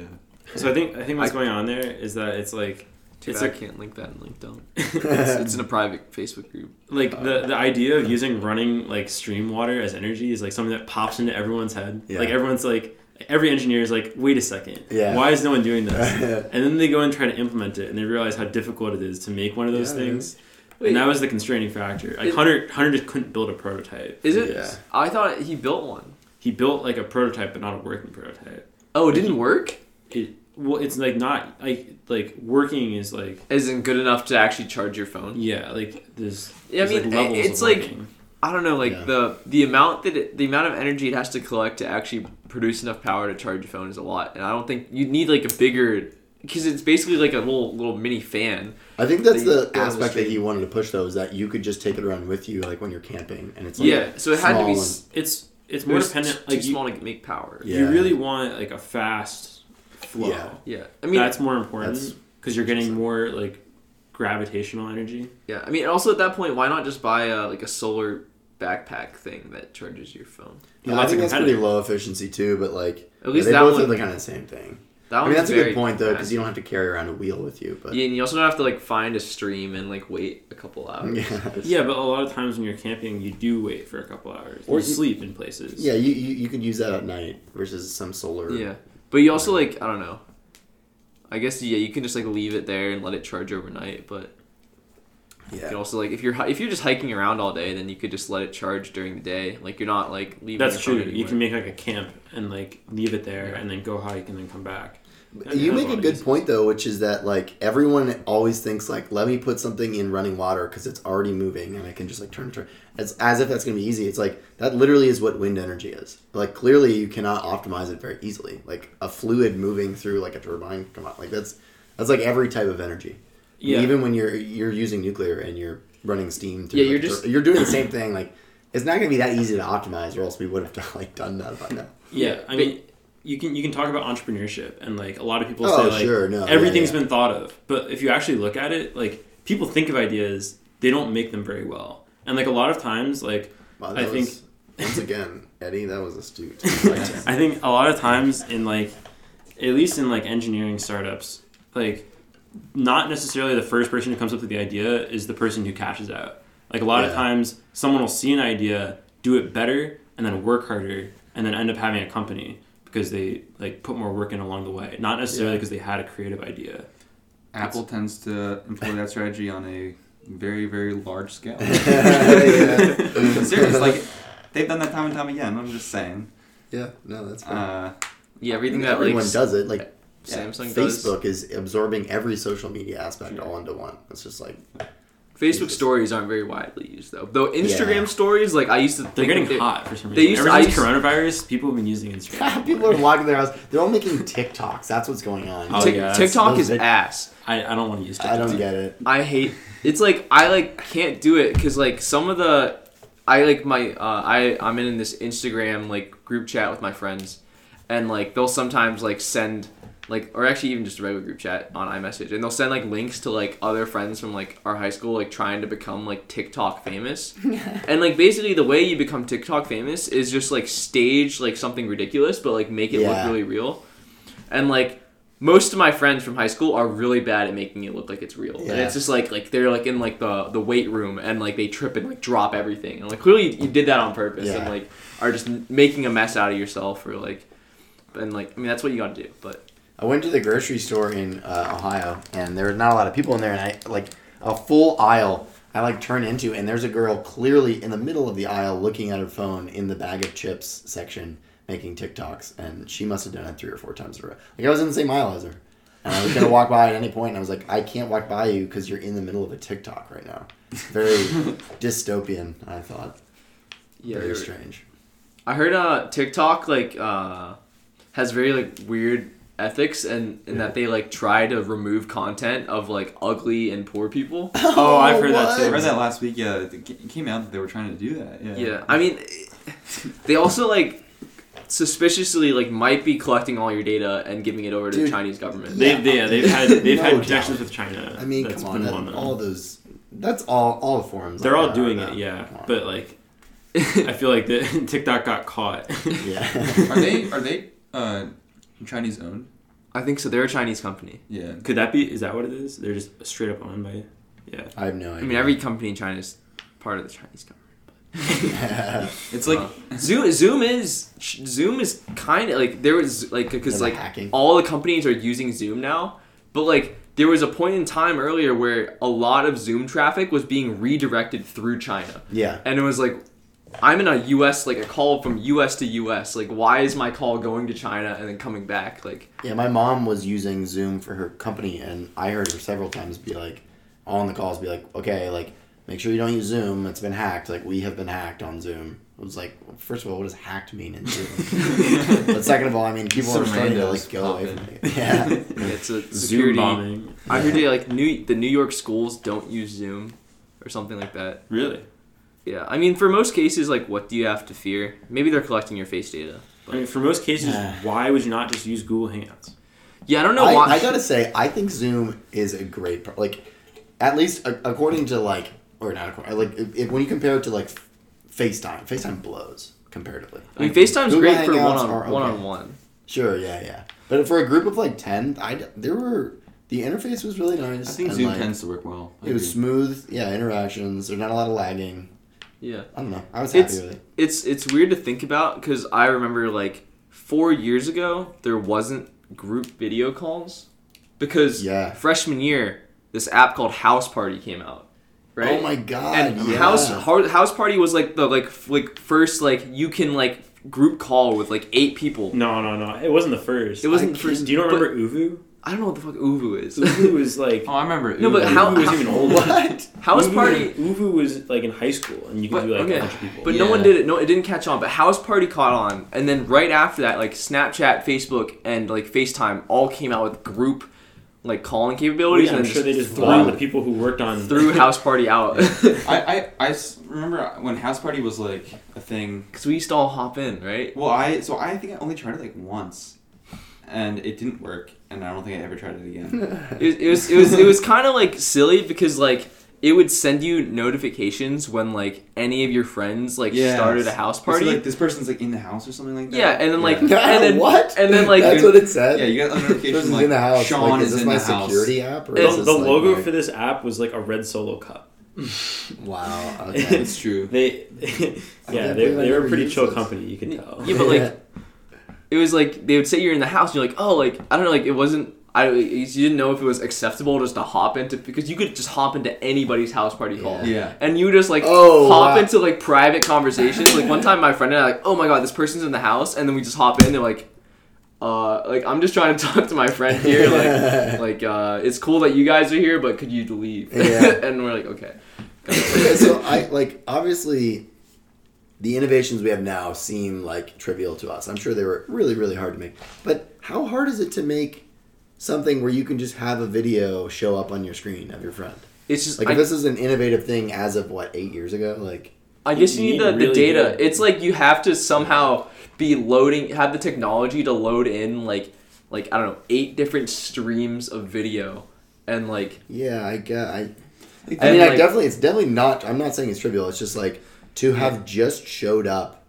So I think I think what's I- going on there is that it's like Too It's bad a- I can't link that in link dump. It's, it's in a private Facebook group. like the uh, the idea of using running like stream water as energy is like something that pops into everyone's head. Yeah. Like everyone's like every engineer is like, wait a second, Yeah. why is no one doing this? yeah, and then they go and try to implement it, and they realize how difficult it is to make one of those Yeah, things. Wait, and that was the constraining factor. Like Is- Hunter, Hunter just couldn't build a prototype. is it? Yeah. I thought he built one. He built like a prototype, but not a working prototype. Oh, it didn't work. It well, it's like not like like working is like Isn't good enough to actually charge your phone. yeah, like there's. Yeah, I mean, like, levels it's of like- working. I don't know, like Yeah. the the amount that it, the amount of energy it has to collect to actually produce enough power to charge your phone is a lot, and I don't think you need like a bigger because it's basically like a little little mini fan. I think that's the go the aspect that he wanted to push though, is that you could just take it around with you, like when you're camping, and it's like yeah, so it had to be. small s- it's it's more was dependent. too Like you, small to make power. Yeah. you really want like a fast flow. Yeah. Yeah, I mean, that's more important because you're getting more like gravitational energy. yeah, I mean, also at that point, why not just buy a, like a solar backpack thing that charges your phone. Yeah, Well, I that's a think that's pretty low efficiency too, but like At least they that both one- are the kind of same thing. That I mean, that's a good point though, because you don't have to carry around a wheel with you. But Yeah, and you also don't have to like find a stream and like wait a couple hours. yeah, Yeah, but a lot of times when you're camping, you do wait for a couple hours. Or you you- sleep in places. yeah, you, you you could use that at night versus some solar. Yeah, but you also like I don't know. I guess yeah, you can just like leave it there and let it charge overnight. But you can also like if you're if you're just hiking around all day, then you could just let it charge during the day. Like you're not like leaving. That's your phone true. You can make like a camp and like leave it there Yeah. and then go hike and then come back. You make a lot a of good uses. point though, which is that like everyone always thinks like, let me put something in running water because it's already moving and I can just like turn it turn. It's as if that's gonna be easy. It's like that literally is what wind energy is. Like clearly you cannot optimize it very easily. Like a fluid moving through like a turbine, come on, like that's that's like every type of energy. Yeah. Even when you're you're using nuclear and you're running steam. Through Yeah, like, you're tur- just- you're doing the same thing. Like it's not gonna be that easy to optimize, or else we would have done, like done that by now. Yeah, I But- mean, you can you can talk about entrepreneurship and like a lot of people Oh, say like sure, no, yeah, everything's yeah. been thought of, but if you actually look at it, like people think of ideas, they don't make them very well, and like a lot of times, like Wow, I think- was- once again, Eddie, that was astute. I think a lot of times in like at least in like engineering startups, like not necessarily the first person who comes up with the idea is the person who cashes out. Like a lot of times someone will see an idea, do it better, and then work harder, and then end up having a company because they like put more work in along the way. Not necessarily Yeah. because they had a creative idea. Apple tends to employ that strategy on a very, very large scale. yeah. Serious, like they've done that time and time again. I'm just saying. yeah, no, that's fair. Uh, yeah everything that like everyone does it. Like Samsung does. Facebook is absorbing every social media aspect all into one. It's just like Facebook stories aren't very widely used though. Though Instagram Yeah. stories, like I used to, They're getting they- hot for some reason. they used- Ever since used- coronavirus, people have been using Instagram. people are walking their house. They're all making TikToks. That's what's going on. Oh, Tik- yeah, TikTok is big- ass. I, I don't want to use TikTok. I don't get it. I hate. It's like I like can't do it because like some of the, I like my uh, I I'm in this Instagram like group chat with my friends, and like they'll sometimes like send like or actually even just a regular group chat on iMessage, and they'll send like links to like other friends from like our high school like trying to become like TikTok famous, and like basically the way you become TikTok famous is just like stage like something ridiculous, but like make it Yeah. look really real, and like. Most of my friends from high school are really bad at making it look like it's real, Yeah. and it's just like like they're like in like the the weight room and like they trip and like drop everything, and like clearly you, you did that on purpose, and like are just making a mess out of yourself or like, and like I mean that's what you got to do, but I went to the grocery store in uh, Ohio, and there was not a lot of people in there, and I like a full aisle. I like turn into, and there's a girl clearly in the middle of the aisle looking at her phone in the bag of chips section, making TikToks, and she must have done it three or four times in a row. Like I was in the same aisle as her, and I was gonna walk by at any point, and I was like, I can't walk by you because you're in the middle of a TikTok right now. Very dystopian, I thought. yeah. Very strange. I heard uh TikTok like uh has very like weird ethics and and that they like try to remove content of like ugly and poor people. Oh, I've heard that too. I too. read that last week. Yeah, it came out that they were trying to do that. Yeah. Yeah, I mean, they also like suspiciously like might be collecting all your data and giving it over to Dude, the Chinese government. They, they, yeah, they've had they've No had doubt. connections with China. I mean, That's come on, been that- one of all those. That's all. All the forums. They're like all that doing are it, now. yeah. Come on. But like, I feel like the TikTok got caught. yeah. Are they are they uh, Chinese owned? I think so. They're a Chinese company. Yeah. Could that be? Is that what it is? They're just straight up owned by. Yeah. I have no idea. I mean, every company in China is part of the Chinese government. It's like Uh, Zoom, Zoom is Zoom is kind of like there was like because like hacking. all the companies are using Zoom now, but like there was a point in time earlier where a lot of Zoom traffic was being redirected through China, yeah. and it was like. I'm in a U.S. like a call from U.S. to U.S. Like, why is my call going to China and then coming back? Like, Yeah, my mom was using Zoom for her company, and I heard her several times be like, on the calls, be like, okay, like, make sure you don't use Zoom. It's been hacked. Like, we have been hacked on Zoom. I was like, well, first of all, what does hacked mean in Zoom? but second of all, I mean, people Some are starting to, like, go away from it. Yeah. it's a Zoom security. bombing. I heard they like New the New York schools don't use Zoom, or something like that. Really? Yeah, I mean, for most cases, like, what do you have to fear? Maybe they're collecting your face data. I mean, for most cases, Yeah. why would you not just use Google Hangouts? Yeah, I don't know I, why. I gotta say, I think Zoom is a great, pro- like, at least a- according to, like, or not according, like, if, if, when you compare it to, like, FaceTime. FaceTime blows comparatively. I mean, FaceTime's Google great for Hangouts one are on okay. one on one. Sure, yeah, yeah. But for a group of like ten, I d- there were the interface was really nice. I think and, Zoom like, tends to work well. I It was smooth, yeah. Interactions. There's not a lot of lagging. Yeah. I don't know. I was happy It's with it. it's it's weird to think about because I remember like four years ago there wasn't group video calls because Yeah. freshman year this app called House Party came out. Right. Oh my god! and yeah. house house party was like the like f- like first like you can like group call with like eight people. No, no, no. It wasn't the first. It wasn't I- the first, Do you not but- remember ooVoo? I don't know what the fuck ooVoo is. ooVoo was like. Oh, I remember. No, but how- ooVoo was even older. What? House ooVoo- party. ooVoo was like in high school, and you could But, do like okay, a bunch of people. but no one did it. No, it didn't catch on. But House Party caught on, and then right after that, like Snapchat, Facebook, and like FaceTime all came out with group like calling capabilities. I'm and then sure they just threw, bought the people who worked on threw House Party out I I remember when House Party was like a thing. because we used to all hop in, right? Well, I so I think I only tried it like once, and it didn't work, and I don't think I ever tried it again. It, it was it was it was kind of like silly because like it would send you notifications when like any of your friends like Yes. started a house party. So, like this person's like in the house or something like that. yeah, and then like Yeah. and then what? And then like that's what it said. yeah, you got a notification like in the house. Sean like, is is this in my the house. security app? Or The, is the like, logo my- for this app was like a red solo cup. Wow. Okay. It's true. They, yeah, can't they, believe they were a pretty chill this. company. You can tell. Yeah, but like, it was like they would say you're in the house. And you're like, oh, like I don't know, like it wasn't. I you didn't know if it was acceptable just to hop into because you could just hop into anybody's house party hall. Yeah. And you just like Oh, hop wow. into like private conversations. like one time, my friend and I like, oh my god, this person's in the house, and then we just hop in. They're like, uh, like I'm just trying to talk to my friend here. Like, like uh, it's cool that you guys are here, but could you leave? Yeah. and we're like, okay. okay, so I like obviously the innovations we have now seem like trivial to us. I'm sure they were really, really hard to make. But how hard is it to make something where you can just have a video show up on your screen of your friend? It's just Like I, this is an innovative thing as of what eight years ago, like I guess you You need, need the, the data. good- It's like you have to somehow be loading, have the technology to load in like, like I don't know, eight different streams of video, and like yeah, I get I. I mean, I definitely it's definitely not. I'm not saying it's trivial. It's just like to have just showed up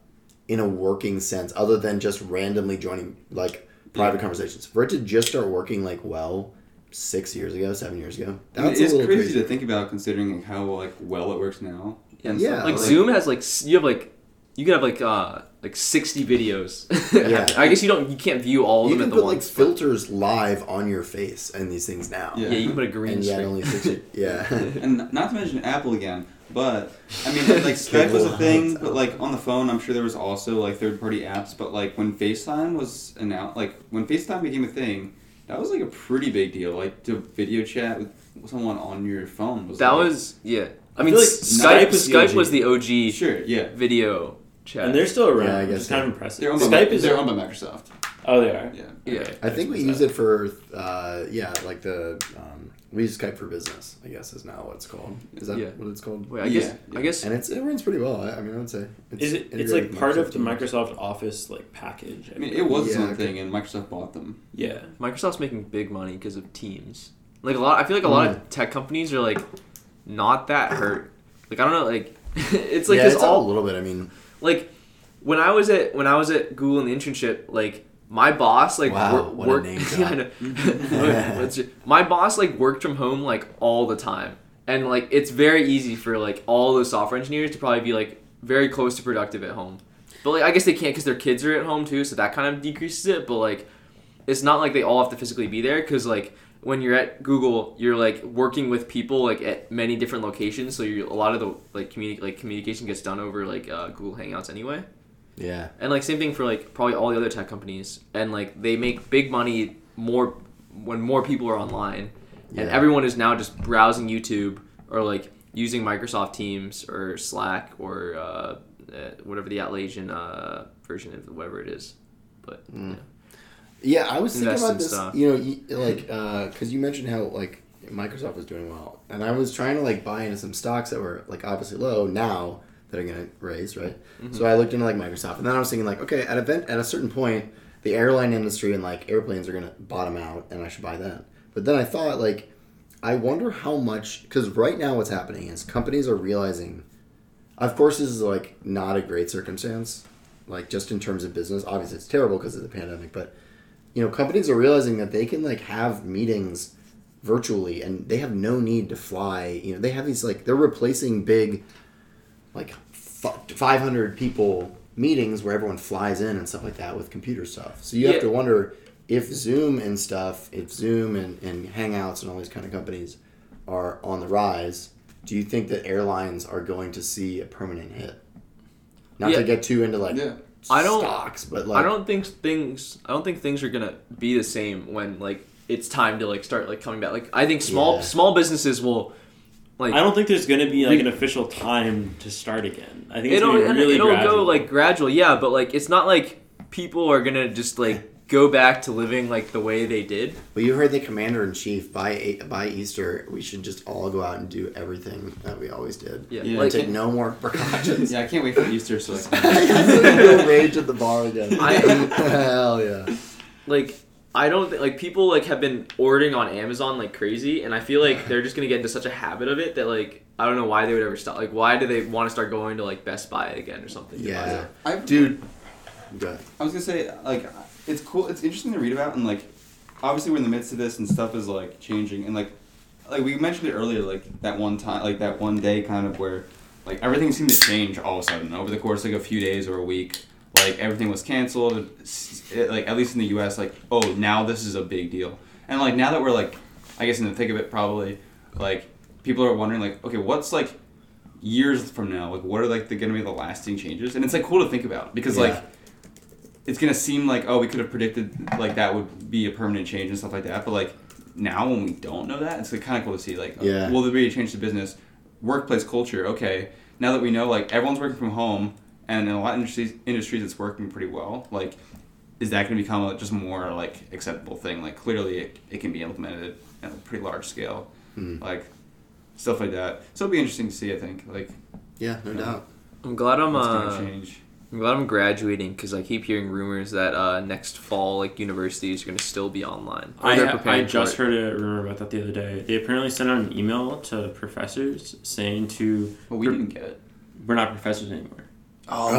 in a working sense, other than just randomly joining like private conversations. For it to just start working like well six years ago, seven years ago, that's it's a little crazy, crazy. to think about considering like, how like well it works now. and Yeah, like like- Zoom has like you have like you can have like uh like sixty videos. Yeah. I guess you don't you can't view all of You them can at the put like once. but- filters live on your face and these things now. Yeah. yeah, you can put a green and yet screen. only six. yeah. And not to mention Apple again, but I mean, like Skype was a thing, but like on the phone, I'm sure there was also like third-party apps. But like when FaceTime was announced, like when FaceTime became a thing, that was like a pretty big deal. Like to video chat with someone on your phone was that like, was yeah. I, I mean, feel like Skype Skype was the Skype OG. was the OG sure, yeah. video chat. and they're still around. Yeah, I which guess is kind of impressive. They're owned, Skype Mi- is they're owned by Microsoft. Oh, they are. Yeah. yeah. Okay. I think we use it for, uh, yeah, like the um, we use Skype for business. I guess is now what it's called. Is that Yeah. what it's called? Wait, I guess Yeah, yeah. I guess And it's it runs pretty well. I, I mean, I would say. It's Is it? It's like part of the Teams. Microsoft Office like package. I mean, it was Yeah, something, okay. and Microsoft bought them. Yeah. Microsoft's making big money because of Teams. Like a lot, I feel like a lot Mm. of tech companies are like not that hurt. Like I don't know, like it's like yeah, it's all all a little bit. I mean, like when I was at when I was at Google in the internship, like my boss like Wow, wor- what a worked. name Yeah, know. What's my boss like worked from home like all the time, and like it's very easy for like all those software engineers to probably be like very close to productive at home. But like I guess they can't because their kids are at home too, so that kind of decreases it. But like it's not like they all have to physically be there because like when you're at Google, you're like working with people like at many different locations, so you a lot of the like communi- like communication gets done over like uh, Google Hangouts anyway. Yeah, And like same thing for like probably all the other tech companies, and like they make big money more when more people are online, and everyone is now just browsing YouTube or like using Microsoft Teams or Slack or uh, uh, whatever the Atlassian uh, version of whatever it is. But Mm. yeah. yeah. I was thinking about this. stuff. You know, like because you mentioned how like Microsoft was doing well, and I was trying to like buy into some stocks that were like obviously low now that are going to raise, right? Mm-hmm. So I looked into like Microsoft, and then I was thinking like, okay, at event at a certain point, the airline industry and like airplanes are going to bottom out, and I should buy that. But then I thought like, I wonder how much because right now what's happening is companies are realizing of course, this is like not a great circumstance, like just in terms of business. Obviously, it's terrible because of the pandemic, but you know, companies are realizing that they can like have meetings virtually, and they have no need to fly. You know, they have these like they're replacing big, like five hundred people meetings where everyone flies in and stuff like that with computer stuff. So you have Yeah. to wonder if Zoom and stuff, if Zoom and, and Hangouts and all these kind of companies are on the rise, do you think that airlines are going to see a permanent hit? Not Yeah. to get too into like Yeah. I don't- stocks, but like I don't think things. I don't think things are gonna be the same when like it's time to like start like coming back. Like I think small Yeah. small businesses will like I don't think there's going to be like an official time to start again. I think it's it'll going to be really it'll gradual. go like gradual, yeah. But like it's not like people are gonna just like go back to living like the way they did. Well, you heard the commander in chief by by Easter. We should just all go out and do everything that we always did. Yeah, Yeah, like Take no more precautions. Yeah, I can't wait for Easter so I can. Go rage at the bar again. I- Hell yeah. like I don't think like people like have been ordering on Amazon like crazy, and I feel like they're just gonna get into such a habit of it that like I don't know why they would ever stop. Like why do they want to start going to like Best Buy again or something? Yeah. I, Dude. Good. I was gonna say like it's cool. It's interesting to read about and like obviously we're in the midst of this and stuff is like changing and like like we mentioned it earlier like that one time like that one day kind of where like everything seemed to change all of a sudden over the course of, like a few days or a week. Like everything was canceled. It, like at least in the U.S. Like oh now this is a big deal. And like now that we're like I guess in the thick of it probably like people are wondering like okay what's like years from now like what are like the gonna be the lasting changes and it's like cool to think about because Yeah. like it's gonna seem like oh we could have predicted like that would be a permanent change and stuff like that but like now when we don't know that it's like, kind of cool to see like Yeah. will there be a change to business workplace culture okay now that we know like everyone's working from home and in a lot of industries industries it's working pretty well like is that going to become a just more like acceptable thing like clearly it, it can be implemented at a pretty large scale Hmm. like stuff like that so it'll be interesting to see i think like Yeah, no Yeah. doubt. I'm glad I'm uh, change I'm glad I'm graduating because I keep hearing rumors that uh, next fall like universities are gonna still be online. I, ha- I just heard a rumor about that the other day. They apparently sent out an email to professors saying to Well, we didn't get it we're not professors anymore. Oh,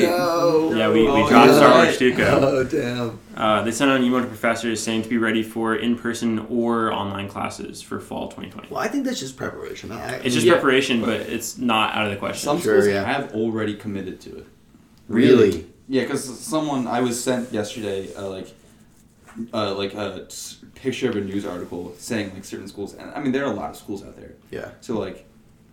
no. Yeah, we, we Oh, dropped you're Star Wars right. Oh, damn. Uh, they sent out an email to professors saying to be ready for in-person or online classes for fall 2020. Well, I think that's just preparation. I, It's just Yeah. preparation, but it's not out of the question. some Sure, schools yeah. have already committed to it really. Yeah, because someone I was sent yesterday, uh, like, uh, like a s- picture of a news article saying like certain schools, and I mean there are a lot of schools out there. Yeah. So like,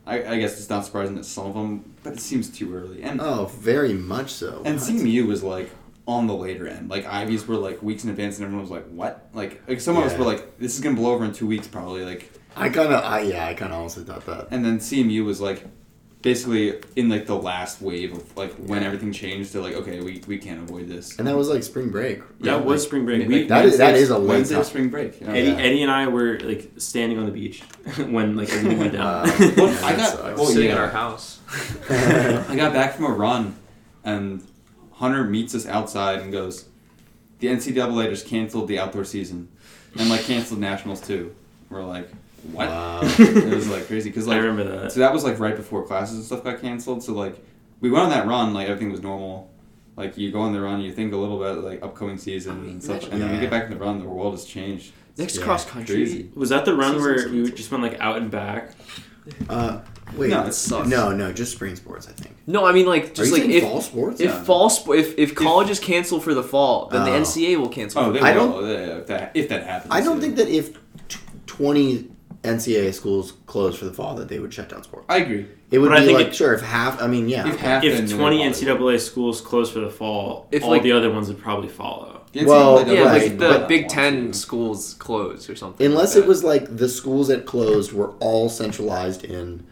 I, I guess it's not surprising that some of them, but it seems too early. And Oh, very much so. and What? CMU was like on the later end. Like Ivies were like weeks in advance, and everyone was like, "What?" Like, like some of us were like, "This is gonna blow over in two weeks, probably." Like, I kind of, I yeah, I kind of also thought that. and then CMU was like basically in like the last wave of like when Yeah. everything changed to like okay we, we can't avoid this And that was like spring break. that was Like, spring break. Like, We, That is- that Wednesday- is a late Wednesday time. spring break you know? Eddie, Yeah. Eddie and I were like standing on the beach when like everything went down. Uh, Well, I got- sucks. well, sitting yeah. in our house. I got back from a run, and Hunter meets us outside and goes, "The NCAA just canceled the outdoor season, and like canceled nationals too." We're like, "What?" Wow. it was like crazy because I like remember that. so that was like right before classes and stuff got canceled. So like we went on that run, like everything was normal. Like you go on the run, you think a little bit like upcoming season I mean, and stuff, imagine- and then we Yeah. get back in the run, the world has changed. Next Yeah, cross country. crazy. Was that the run Season's where we canceled. just went like out and back? Uh, wait. No, it sucks. No, no, just spring sports. I think. No, I mean like Are just you like if fall sports? if Yeah. fall sp- if if college is canceled for the fall, then the Oh. NCAA will cancel. Oh, they the I don't- if that if that happens. I don't yeah. think that if t- twenty NCAA schools close for the fall, that they would shut down sports. I agree. It would But I be think like it- sure if half. I mean, yeah. If half If then 20 they're probably- NCAA schools close for the fall, If, all like- the other ones would probably follow. The Well, NCAA Yeah, Right, like the but- Big Ten schools closed or something. Unless like it was like the schools that closed were all centralized in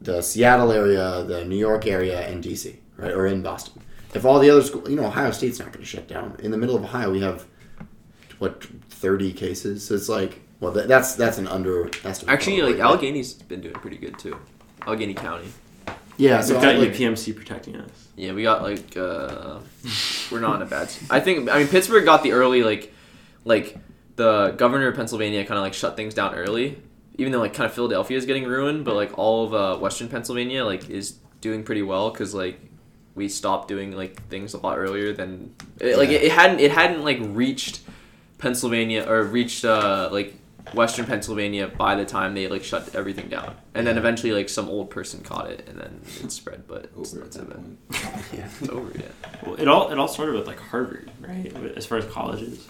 the Seattle area, the New York area, and DC, right, or in Boston. If all the other schools, you know, Ohio State's not going to shut down. In the middle of Ohio, we have what thirty cases. So it's like, well, that, that's that's an underestimate. Actually, like probably, but- Allegheny's been doing pretty good too. Allegheny County. Yeah, so We've got like, UPMC protecting us. Yeah, we got like uh we're not in a bad. I think I mean Pittsburgh got the early like like the governor of Pennsylvania kind of like shut things down early. Even though like kind of Philadelphia is getting ruined, but like all of uh, Western Pennsylvania like is doing pretty well because like we stopped doing like things a lot earlier than it, like Yeah. it, it hadn't it hadn't like reached Pennsylvania or reached uh like Western Pennsylvania by the time they like shut everything down, and then eventually like some old person caught it and then it spread, but it's, Over at it's, that yeah. it's over. Yeah. Well, it all it all started with like Harvard, right? As far as colleges,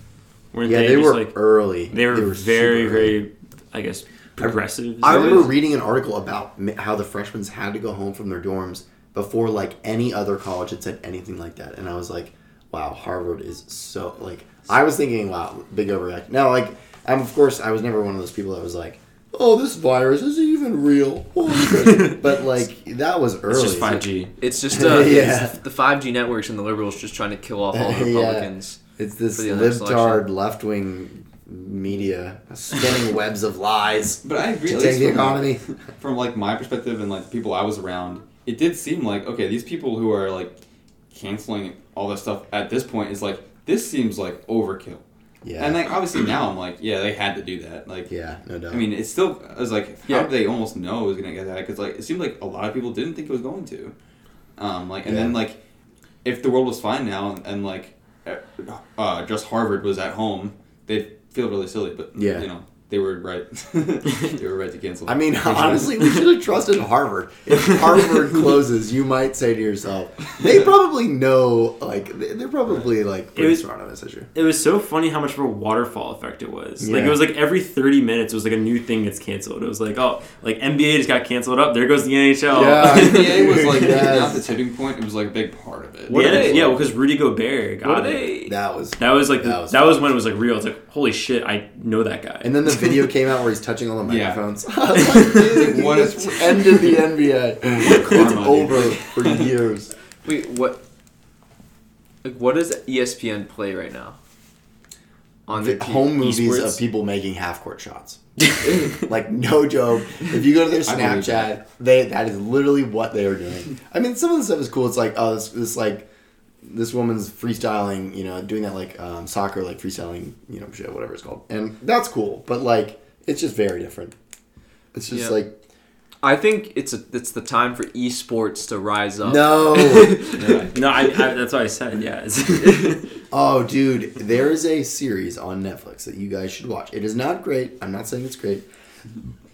weren't Yeah, they, they, just were like early. they were, very super early. very, I guess, progressive. I Is that remember reading an article about how the freshmen had to go home from their dorms before like any other college had said anything like that, and I was like, "Wow, Harvard is so like." I was thinking, "Wow, big overreaction." Now, like, I'm of course I was never one of those people that was like, "Oh, this virus is even real," but like that was early. It's just five G. It's just uh, Yeah. it's the five G networks and the liberals just trying to kill off all the Yeah. Republicans. It's this for the libtard left wing media spinning webs of lies But I agree. to take least the from, economy. from like my perspective and like the people I was around, it did seem like okay, these people who are like canceling all this stuff at this point is like this seems like overkill. Yeah, And like obviously now I'm like, yeah, they had to do that. Like, yeah, no doubt. I mean, it's still. I was like, how Yeah. did they almost know it was gonna get that? Because like it seemed like a lot of people didn't think it was going to. Um, like, and then like, if the world was fine now and, and like, uh, uh, just Harvard was at home, they'd feel really silly. But Yeah. you know, they were right. they were right to cancel. I mean, honestly, we should have trusted Harvard. If Harvard closes, you might say to yourself, they probably know, like, they- they're probably, like, pretty was- smart on this issue. It was so funny how much of a waterfall effect it was. Like it was like every thirty minutes, it was like a new thing gets canceled. It was like, oh, like NBA just got canceled up. There goes the NHL. Yeah. NBA was like Yes. not the tipping point. It was like a big part of it. What yeah, they- yeah, because Rudy Gobert got What it. they? That was. That was like That that was was, when it was like real. It's like holy shit, I know that guy. And then the video came out where he's touching all the Yeah. microphones. I was like, dude, What you is- ended the NBA. it's Karma, dude. over for years. Wait, what? Like, what does ESPN play right now? On The their t- home movies esports? of people making half court shots. like no joke. If you go to their I believe Snapchat, they that is literally what they are doing. I mean, some of the stuff is cool. It's like oh, this, this like this woman's freestyling, you know, doing that like um, soccer like freestyling, you know, shit, whatever it's called, and that's cool. But like, it's just very different. It's just Yeah. like I think it's a, it's the time for esports to rise up. no. Yeah. no, I, I, that's what I said. Yeah. Oh, dude, there is a series on Netflix that you guys should watch. It is not great. I'm not saying it's great,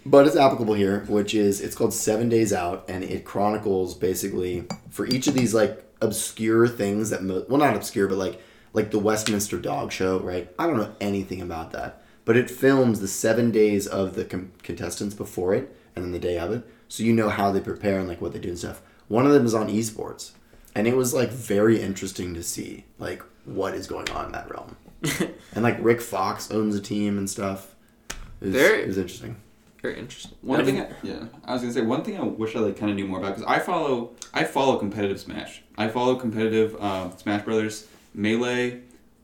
but it's applicable here. Which is it's called Seven Days Out, and it chronicles basically for each of these like obscure things that mo- well not obscure, but like like the Westminster Dog Show, right? I don't know anything about that, but it films the seven days of the com- contestants before it and then the day of it, so you know how they prepare and like what they do and stuff. One of them is on esports, and it was like very interesting to see like what is going on in that realm. and like Rick Fox owns a team and stuff. It was, There- it was interesting. Very interesting. One I thing, mean, I, yeah, I was gonna say one thing I wish I like kind of knew more about because I follow I follow competitive Smash. I follow competitive uh, Smash Brothers, Melee.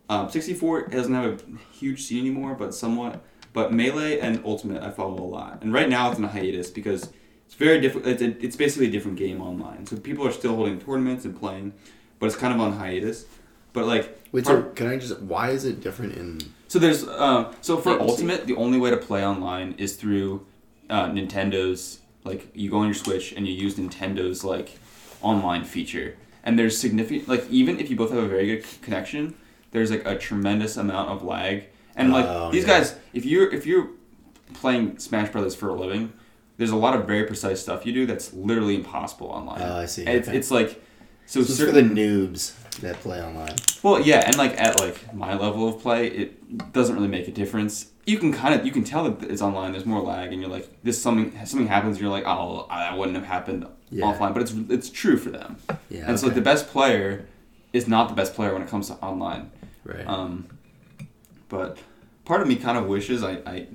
Um, 64 doesn't have a huge scene anymore, but somewhat. But Melee and Ultimate I follow a lot, and right now it's in a hiatus because it's very different. It's, a- it's basically a different game online, so people are still holding tournaments and playing, but it's kind of on hiatus. But like, Wait, part- so can I just? Why is it different in? so there's um, so for Yeah. Ultimate, the only way to play online is through uh, Nintendo's like you go on your Switch and you use Nintendo's like online feature. And there's significant like even if you both have a very good c- connection, there's like a tremendous amount of lag. And like Oh, these yeah. guys, if you're if you're playing Smash Brothers for a living, there's a lot of very precise stuff you do that's literally impossible online. Oh, I see. And It's, Okay. it's like so, So it's for certain the noobs that play online. well, yeah, and like at like my level of play, it doesn't really make a difference. You can kind of you can tell that it's online. There's more lag, and you're like, this something something happens. You're like, oh, that wouldn't have happened Yeah. offline, but it's it's true for them. Yeah. and so like the best player is not the best player when it comes to online. right. Um, but part of me kind of wishes I, I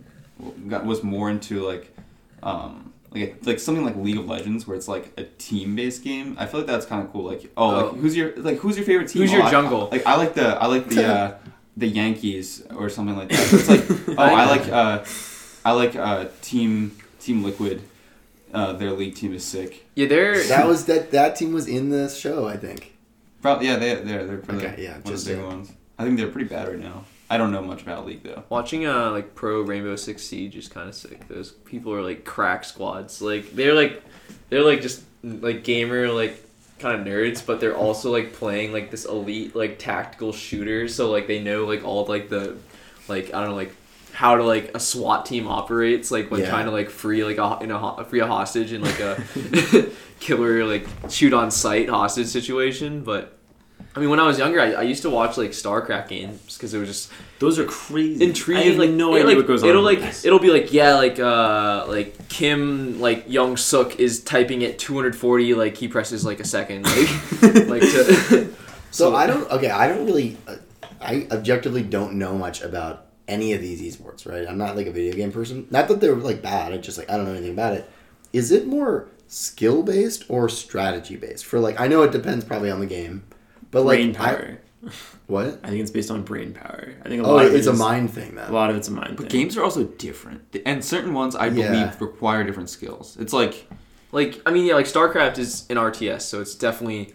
got was more into like um, like like something like League of Legends where it's like a team based game. I feel like that's kind of cool. Like oh, Oh. like who's your like who's your favorite team? Who's your Oh, I- jungle? like I like the I like the uh, the Yankees or something like that. So it's like oh I like uh, I like uh, team Team Liquid. Uh, their league team is sick. yeah, they're that was that. That team was in the show, I think. Probably yeah they they're they're probably Okay, yeah, one just of the big ones. I think they're pretty bad right now. I don't know much about league though. watching uh like pro Rainbow Six Siege is kind of sick. Those people are like crack squads. Like they're like they're like just like gamer like kind of nerds, but they're also like playing like this elite like tactical shooter. So like they know like all like the like I don't know like how to like a SWAT team operates like when Yeah. trying to like free like a you know ho- free a hostage in like a killer like shoot on sight hostage situation. But I mean, when I was younger, I, I used to watch like StarCraft games because it was just Those are crazy. intriguing. I have like no idea like, what goes on. It'll like this. it'll be like yeah, like uh, like Kim like Young Suk is typing at 240. Like he presses like a second. Like like to, So I don't. Okay, I don't really. Uh, I objectively don't know much about any of these esports. Right, I'm not like a video game person. Not that they're like bad. I just like I don't know anything about it. Is it more skill based or strategy based? For like, I know it depends probably on the game, but like brain I- power. what? I, think it's based on brain power. I think a Oh, lot of it it's a mind thing A lot of it's a mind thing. But thing. games are also different, and certain ones I Yeah. believe require different skills. It's like like I mean yeah, like StarCraft is an RTS, so it's definitely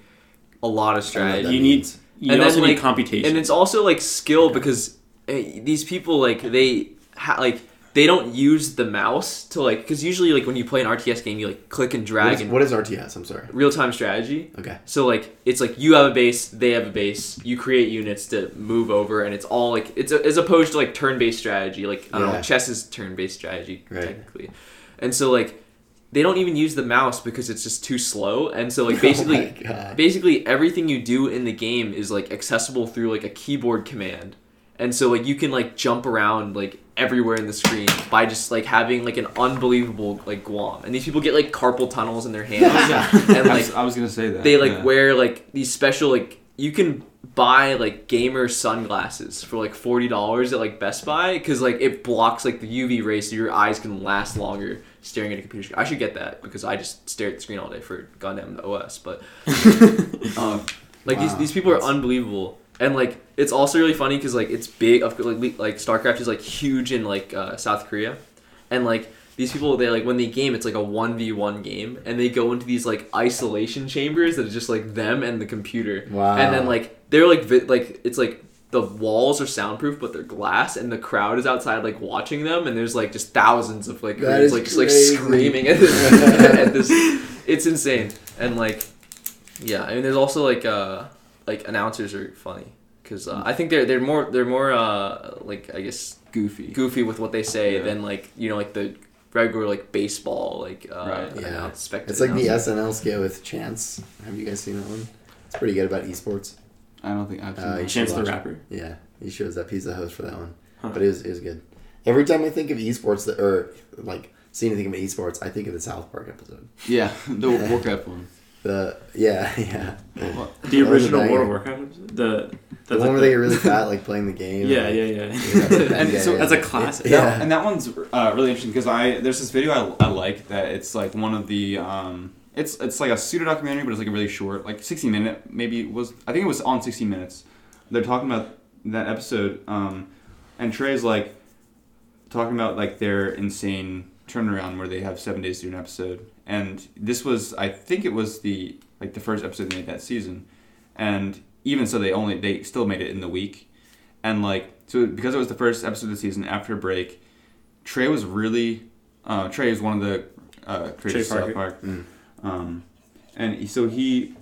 a lot of strategy. you need. means. You And then, also like- need computation. and it's also like skill because eh, these people like they ha- like they don't use the mouse to like because usually like when you play an RTS game you like click and drag is, and what is RTS? I'm sorry. real time strategy. Okay. So like it's like you have a base, they have a base. You create units to move over, and it's all like it's a, as opposed to like turn based strategy. Like I don't Yeah. know, chess is turn based strategy Right. technically, and so like they don't even use the mouse because it's just too slow. And so like Oh basically, God. basically everything you do in the game is like accessible through like a keyboard command. And so like you can like jump around like everywhere in the screen by just like having like an unbelievable like Guam. And these people get like carpal tunnels in their hands and I like was, I was gonna say that they like yeah. wear like these special like you can buy like gamer sunglasses for like forty dollars at like Best Buy because like it blocks like the UV rays so your eyes can last longer staring at a computer screen. I should get that because I just stare at the screen all day for goddamn the OS. But um, like these Wow. these people are unbelievable. And like it's also really funny because like it's big. Of like like StarCraft is like huge in like uh, South Korea, and like these people they like when they game it's like a one v one game, and they go into these like isolation chambers that are just like them and the computer. Wow. And then like they're like vi- like it's like the walls are soundproof but they're glass, and the crowd is outside like watching them, and there's like just thousands of like That Koreans is like just like screaming at this, at this. It's insane, and like yeah, I mean, there's also like uh like announcers are funny because uh, I think they're they're more they're more uh like I guess goofy. goofy with what they say Yeah. than like you know like the regular like baseball like uh Right. Yeah. It's like the announcing. SNL skit with Chance. Have you guys seen that one? It's pretty good about esports. I don't think I've seen Uh, that. you should Chance the watch it. Rapper. Yeah, he shows up. He's the host for that one. Huh. But it was, it was good. Every time I think of esports that, or like see anything about esports, I think of the South Park episode. Yeah, the Warcraft one. The yeah yeah The That was a original banger. World of Warcraft episode? The, the one like where the- they get really fat like playing the game. Yeah, and, yeah, like, yeah. And yeah, so yeah. that's a classic. Yeah. That- and that one's uh, really interesting because I there's this video I, I like that it's like one of the um it's it's like a pseudo documentary but it's like a really short like 60 minute maybe was I think it was on 60 minutes they're talking about that episode um and Trey's like talking about like their insane turnaround where they have seven days to do an episode and this was I think it was the like the first episode they made that season. And even so they only they still made it in the week. And like so because it was the first episode of the season after a break trey was really uh, trey is one of the uh, creators of south park. Mm. um, and he, so he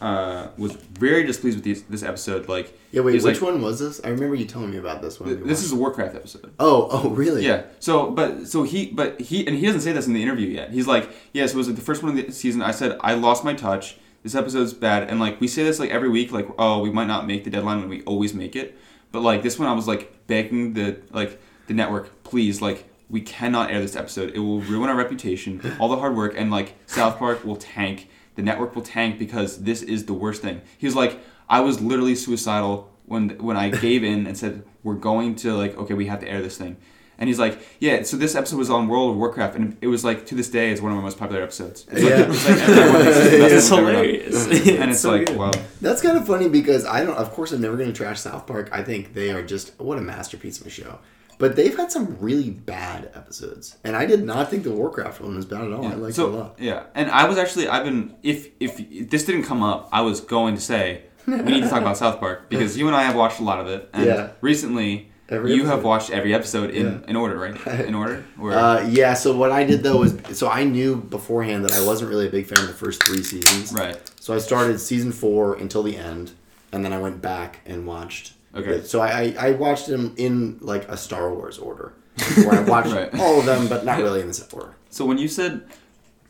uh, was very displeased with these, this episode like Yeah, wait, which like- one was this? I remember you telling me about this one. th- this is a warcraft episode Oh, oh, really? yeah. So, but so he, but he, and he doesn't say this in the interview yet. He's like, yes, it was like the first one of the season. I said I lost my touch. This episode's bad, and like we say this like every week, like oh we might not make the deadline when we always make it, but like this one I was like begging the like the network, please like we cannot air this episode. It will ruin our reputation, all the hard work, and like South Park will tank. The network will tank because this is the worst thing. He was like, I was literally suicidal when when I gave in and said we're going to like okay we have to air this thing, and he's like yeah so this episode was on World of Warcraft and it was like to this day is one of my most popular episodes. It's like, Yeah. it's like it's the It's one ever done. hilarious. and it's so like good. wow That's kind of funny because I don't. Of course, I'm never going to trash South Park. I think they are just what a masterpiece of a show. But they've had some really bad episodes, and I did not think the Warcraft one was bad at all. I liked so it a lot. yeah, and I was actually I've been if if this didn't come up I was going to say we need to talk about South Park because you and I have watched a lot of it and Yeah. recently Every you have watched every episode in, Yeah. in order, right? In order? Or, Uh, yeah. So what I did though was, so I knew beforehand that I wasn't really a big fan of the first three seasons. right. So I started season four until the end, and then I went back and watched. Okay. So I, I I watched them in like a Star Wars order, where I watched Right. all of them, but not really in this order. So when you said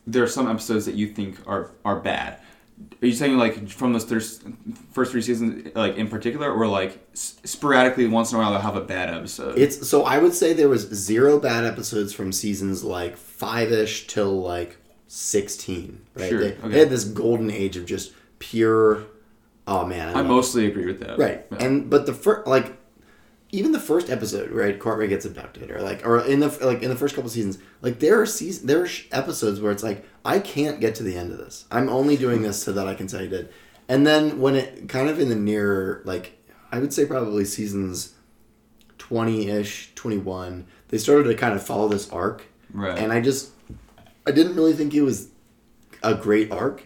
there are some episodes that you think are are bad, are you saying like from those thir- first three seasons, like in particular, or like s- sporadically once in a while they'll have a bad episode? It's so I would say there was zero bad episodes from seasons like five ish till like sixteen. Right. Sure, They, okay. they had this golden age of just pure. Oh man, I love- mostly agree with that. Right. Yeah. And but the first like even the first episode, right, Courtney gets abducted or like or in the like in the first couple seasons, like there are season there are sh- episodes where it's like I can't get to the end of this. I'm only doing this so that I can say I did. And then when it kind of in the near like I would say probably seasons 20ish, 21, they started to kind of follow this arc right. and I just I didn't really think it was a great arc.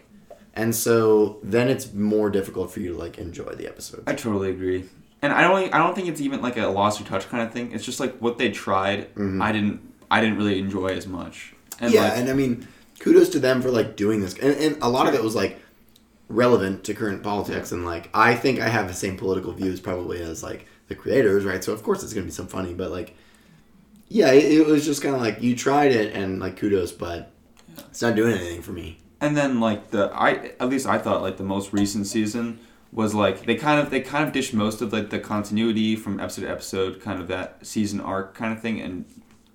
And so then it's more difficult for you to like enjoy the episode. I totally agree. And I don't I don't think it's even like a lost your touch kind of thing. It's just like what they tried. Mhm. I didn't I didn't really enjoy as much. And yeah, like, and I mean, kudos to them for like doing this, and, and a lot of it was like relevant to current politics, and like I think I have the same political views probably as like the creators, right? So of course it's gonna be some funny, but like, yeah, it, it was just kind of like you tried it, and like kudos, but it's not doing anything for me. And then like the I at least I thought like the most recent season was like they kind of they kind of dished most of like the continuity from episode to episode, kind of that season arc kind of thing, and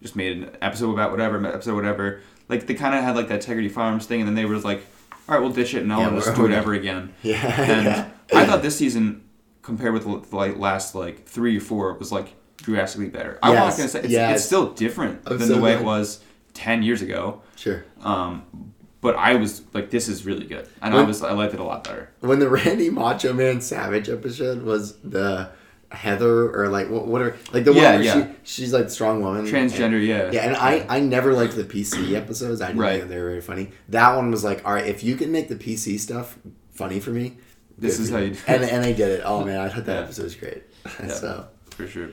just made an episode about whatever episode whatever. Like they kind of had like that Tegridy Farms thing, and then they were like, all right, we'll ditch it, and now Yeah, just do it ever again. Yeah, And yeah. I thought this season compared with like last like three or four was like drastically better. I'm not gonna say it's, yes. it's still different I'm than so the way glad. it was ten years ago. sure. Um, but I was like, this is really good, and I was I liked it a lot better. When the Randy Macho Man Savage episode was the Heather or like what what are like the one Yeah, where yeah. she she's like strong woman Transgender, yeah, Yeah, and I, I never liked the PC episodes. I didn't Right. think they were very funny. That one was like, all right, if you can make the PC stuff funny for me, This is how you do And it. and they did it. Oh man, I thought that Yeah. episode was great. Yeah. so for sure.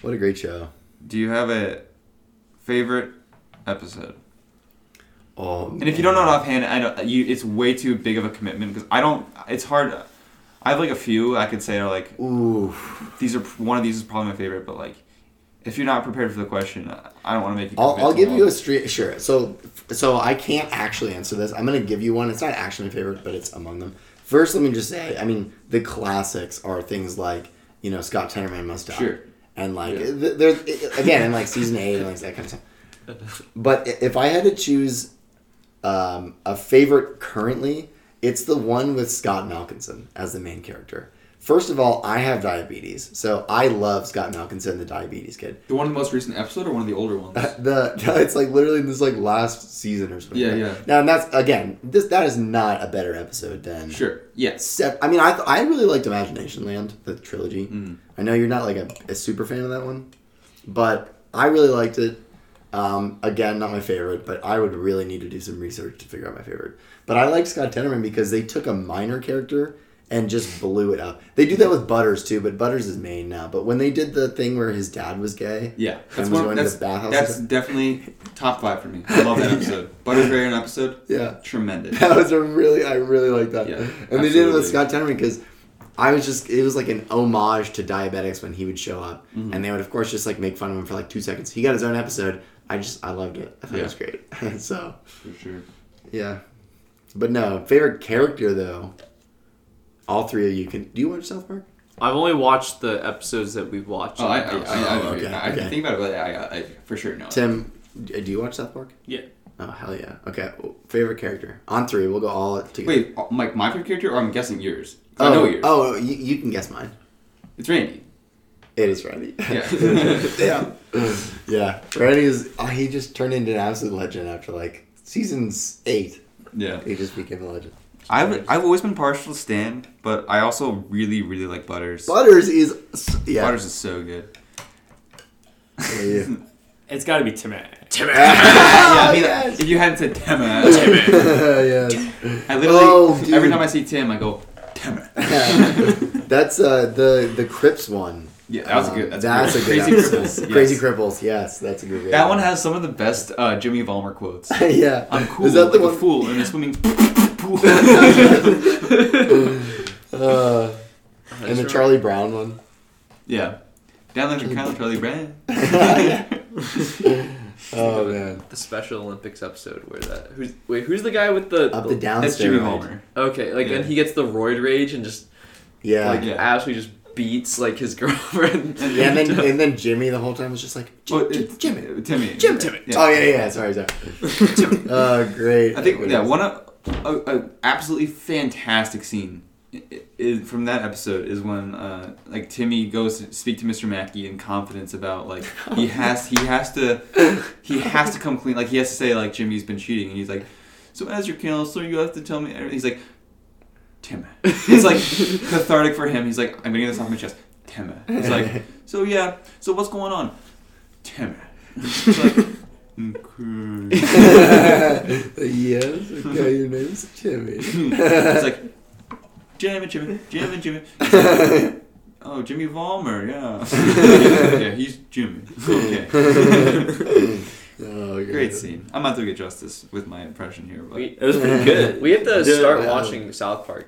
what a great show. Do you have a favorite episode? Oh, And if you don't know it offhand, I don't. You, it's way too big of a commitment because I don't. It's hard. I have like a few I could say are like ooh, these are one of these is probably my favorite, but like if you're not prepared for the question, I- don't want to make you. I'll, I'll give you a street. Sure. So so I can't actually answer this. I'm gonna give you one. It's not actually my favorite, but it's among them. First, let me just say, I mean, the classics are things like you know Scott Tenorman must die, Sure. and like Yeah. there's again in like season eight and like that kind of stuff. But if I had to choose um, a favorite currently, it's the one with Scott Malkinson as the main character. First of all, I have diabetes, so I love Scott Malkinson, the diabetes kid. The one in the most recent episode or one of the older ones? The it's like literally in this like last season or something. Yeah, yeah. Now and that's again this that is not a better episode than sure. Yes. Sep- I mean, I th- I really liked Imagination Land, the trilogy. Mm. I know you're not like a, a super fan of that one, but I really liked it. Um, again, not my favorite, but I would really need to do some research to figure out my favorite. But I like Scott Tenorman because they took a minor character and just blew it up. They do that with Butters too, but Butters is main now. But when they did the thing where his dad was gay, Yeah. and That's was one. going to the bathhouse. that's definitely top five for me. I love that episode. Butters Butterberry episode. yeah. Tremendous. That was a really, I really like that. Yeah, and they did it with. Scott Tenorman because I was just, it was like an homage to diabetics when he would show up, Mm-hmm. and they would of course just like make fun of him for like two seconds. He got his own episode. I just, I loved it. I thought it was great. so For sure. yeah, but no favorite character though. All three of you can. Do you watch South Park? I've only watched the episodes that we've watched. Oh, I, I, I, I, Oh, agree. okay, I, I okay. think about it, but I, I, I for sure know. Tim, do you watch South Park? Yeah. Oh hell yeah. Okay, favorite character on three. We'll go all together. Wait, uh, Mike, my favorite character, or I'm guessing yours? 'Cause Oh, I know yours. oh, you, you can guess mine. It's Randy. It is Randy. Yeah. yeah. yeah. Randy is. Oh, he just turned into an absolute legend after like seasons eight. Yeah. He just became a legend. I've I've always been partial to Stan, but I also really really like Butters. Butters is. Yeah. Butters is so good. yeah. It's got to be Timmy. Timmy. yeah, I mean, yes. if you hadn't said Tim, yes. I literally Oh, every time I see Tim, I go Tim. That's uh the the Crips one. Yeah, that was a good. That's, That's a great. good Crazy episode. Cripples. yes. Krazy Kripples. Yes, that's a good. That one has some of the best uh, Jimmy Valmer quotes. yeah. I'm cool, Is that like the a fool in a swimming pool. Uh, and just the Charlie Brown one. yeah, down like a count, Charlie Brown. Oh man. the Special Olympics episode where that who's wait who's the guy with the Up the down That's Jimmy steroid. Valmer. okay like Yeah. and he gets the roid rage and just Yeah. like Yeah. absolutely just beats like his girlfriend. yeah, and then and then Jimmy the whole time was just like Jim, Jim, Jimmy. Timmy. Jim, Timmy. Oh yeah, yeah. Sorry, sorry. Oh, great. I think yeah, one of a, a absolutely fantastic scene i- i- is, from that episode is when uh, like Timmy goes to speak to Mr. Mackey in confidence about like he has he has to he has to come clean like he has to say like Jimmy's been cheating and he's like so as your counselor you have to tell me everything. he's like Tim it's like cathartic for him he's like I'm getting this off my chest Tim he's like so yeah so what's going on Tim he's like okay yes. Okay, your name's Jimmy. it's like Jimmy, Jimmy, Jimmy, Jimmy. Like, oh, Jimmy Valmer, yeah. yeah, he's Jimmy. Okay. Oh, Great scene. I'm not doing it justice with my impression here, but We- It was pretty good. We have to The- start yeah. watching South Park.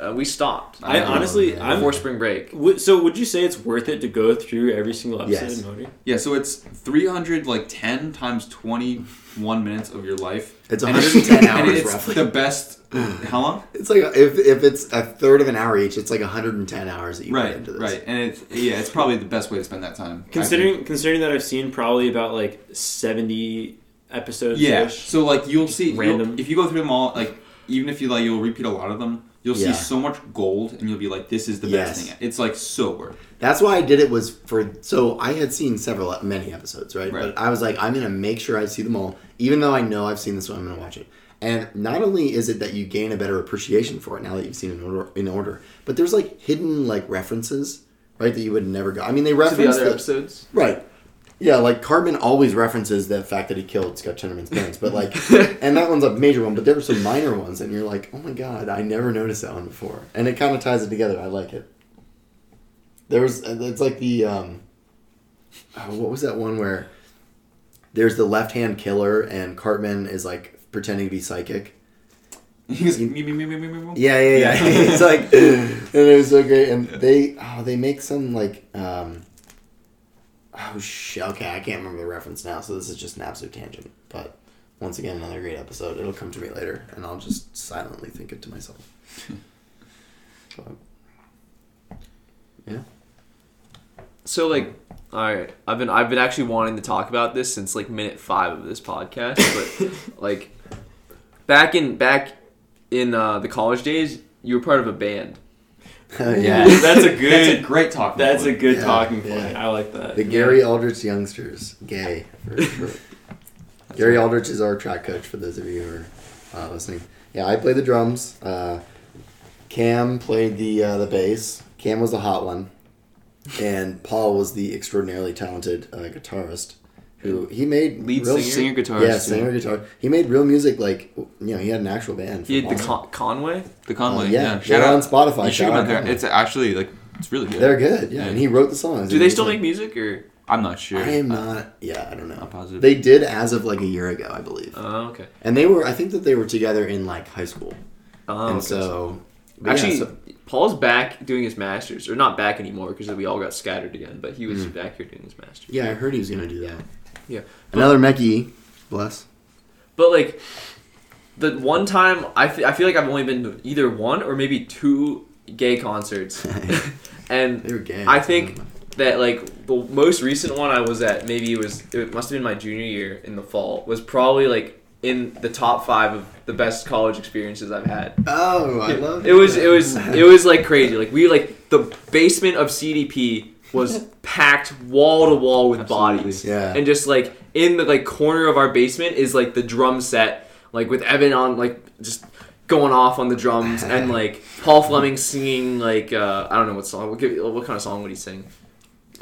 Uh, we stopped. I honestly, Oh, I'm. before spring break. w- So, would you say it's worth it to go through every single episode Yes. in order? yeah. So it's 300 like 10 times 21 minutes of your life. It's 110 and hours it's roughly. the best. How long? It's like if if it's a third of an hour each, it's like 110 hours that you put Right, into this. right, and it's yeah, it's probably the best way to spend that time. Considering considering that I've seen probably about like seventy episodes. Yeah. So like you'll see you'll- Random. if you go through them all, like even if you like you'll repeat a lot of them, you'll Yeah. see so much gold, and you'll be like, "This is the Yes. best thing." It's like so worth. That's why I did it was for so I had seen several many episodes, right? Right. But I was like, I'm gonna make sure I see them all, even though I know I've seen this one. I'm gonna watch it. And not only is it that you gain a better appreciation for it now that you've seen it in order, in order but there's like hidden like references, right? That you would never go. I mean, they To the other the- episodes. Right. Yeah, like Cartman always references the fact that he killed Scott Tenorman's parents, but like, and that one's a major one. But there were some minor ones, and you're like, oh my god, I never noticed that one before, and it kind of ties it together. I like it. There was, it's like the, um, oh, what was that one where there's the left hand killer, and Cartman is like pretending to be psychic. He's me me me me me me. me. Yeah, yeah, yeah. it's like, and it was so great. And they, oh, they make some like, um, oh shit. Okay, I can't remember the reference now. So this is just an absolute tangent. But once again, another great episode. It'll come to me later, and I'll just silently think it to myself. But, yeah. So like, all right, I've been I've been actually wanting to talk about this since like minute five of this podcast, but like, back in back in uh, the college days, you were part of a band. Yeah. that's a That's a good. great talk. That's a good Yeah, talking yeah. point. I like that. The Gary Aldrich youngsters, gay. For, for- Gary Aldrich is our track coach for those of you who are uh, listening. Yeah, I played the drums. Uh, Cam played the uh, the bass. Cam was the hot one, and Paul was the extraordinarily talented uh, guitarist. Who he made Lead real, singer? singer guitarist. Yeah, singer guitar. He made real music. Like you know, he had an actual band. He had the Con- Conway. The Conway. Uh, yeah. yeah, Shout out on Spotify. You should out out there. Conway. It's actually like it's really good. They're good. Yeah, Yeah. and he wrote the songs. Do they still like- make music or? I'm not sure. I am not. Yeah, I don't know. Not positive. They did as of like a year ago, I believe. Oh, okay. And they were, I think that they were together in like high school. Oh, and okay. so, but yeah, Actually, so- Paul's back doing his masters, or not back anymore because we all got scattered again. But he was Mhm. back here doing his masters. yeah, I heard he was going to do that. Yeah. Another Mechie, bless. But like, the one time I I feel like I've only been to either one or maybe two gay concerts, and They were gay. I think that like the most recent one I was at maybe it was it must have been my junior year in the fall was probably like in the top five of the best college experiences I've had. Oh, I love It It was it was it was like crazy. Like we like the basement of CDP was packed wall to wall with Absolutely. bodies. Yeah. And just like in the like corner of our basement is like the drum set, like with Evan on like just going off on the drums and like Paul Fleming singing like uh, I don't know what song. What, what kind of song would he sing?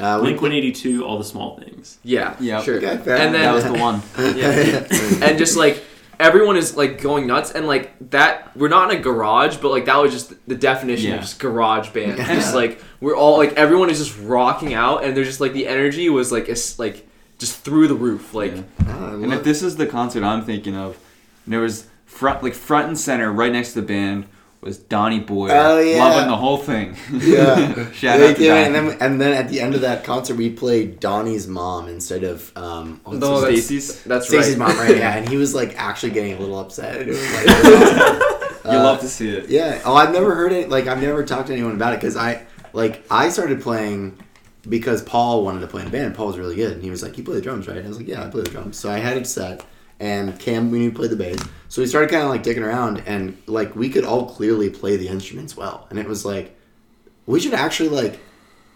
Uh, we- Blink One Eighty Two. All the small things. Yeah, Yeah. sure. Okay, fair. And then that was the one. yeah, and just like everyone is like going nuts and like that we're not in a garage but like that was just the definition Yeah. of just garage band just like we're all like everyone is just rocking out and there's just like the energy was like it's like just through the roof like Yeah. Ah, And love- if this is the concert I'm thinking of, there was front like front and center right next to the band was Donnie Boyle Oh, yeah. loving the whole thing. Yeah. Shout They out to did, Donnie. and then and then at the end of that concert, we played Donnie's mom instead of um, what's No, that's- Stacy's. that's Stacey's right mom, right? Yeah, and he was like actually getting a little upset. It was like, uh, you love to see it. Yeah. Oh, I've never heard it. Like, I've never talked to anyone about it because I, like, I started playing because Paul wanted to play in a band. Paul was really good, and he was like, "You play the drums, right?" And I was like, "Yeah, I play the drums." So I had it set, and Cam, we knew played the bass. So we started kind of like dicking around, and like we could all clearly play the instruments well, and it was like, we should actually like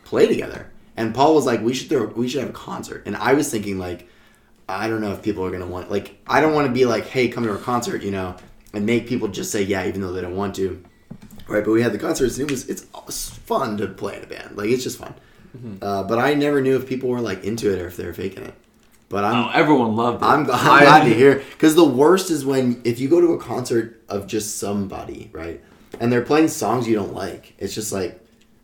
play together. And Paul was like, "We should throw, we should have a concert." And I was thinking like. I don't know if people are gonna want like I don't want to be like, hey, come to our concert, you know, and make people just say yeah, even though they don't want to, right? But we had the concerts, and it was it's, it's fun to play in a band, like it's just fun. Uh, but I never knew if people were like into it or if they were faking it. But I'm Oh, everyone loved it. I'm, I'm glad to hear because the worst is when if you go to a concert of just somebody, right, and they're playing songs you don't like. It's just like,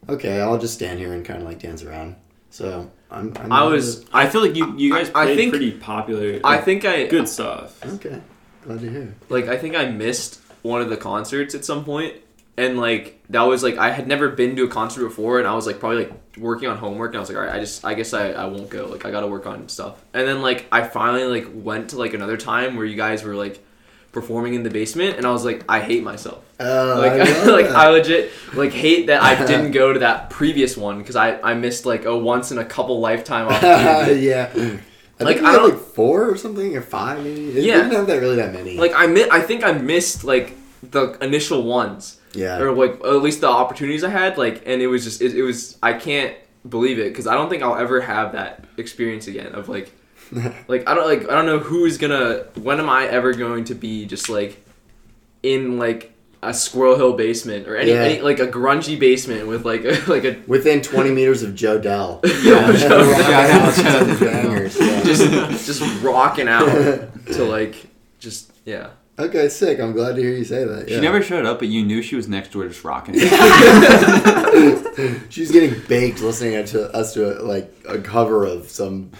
okay, I'll just stand here and kind of like dance around. So I'm. I'm I was I feel like you you guys I played think- pretty popular. I think I good stuff. okay. Glad to hear. like I think I missed one of the concerts at some point, and like that was like I had never been to a concert before, and I was like probably like working on homework, and I was like, all right, I just I guess I, I won't go, like I got to work on stuff, and then like I finally like went to like another time where you guys were like performing in the basement, and I was like, I hate myself. Oh, Like, I like. I legit like hate that I didn't go to that previous one because I I missed like a once in a couple lifetime opportunity. yeah. I Like, think I don't- like four or something or five maybe. It Yeah. didn't have that really that many. like I mi- I think I missed like the initial ones. Yeah. or like at least the opportunities I had, like, and it was just it, it was I can't believe it because I don't think I'll ever have that experience again of like like I don't like I don't know who's gonna when am I ever going to be just like in like a Squirrel Hill basement or any, Yeah. any like a grungy basement with like a, like a Within 20 meters of Jodelle. Yo, Joe Dell. out to the bangers, yeah. just just rocking out to like just yeah. Okay, sick. I'm glad to hear you say that. She never showed up, but you knew she was next door just rocking. She's getting baked listening to us to a, like a cover of some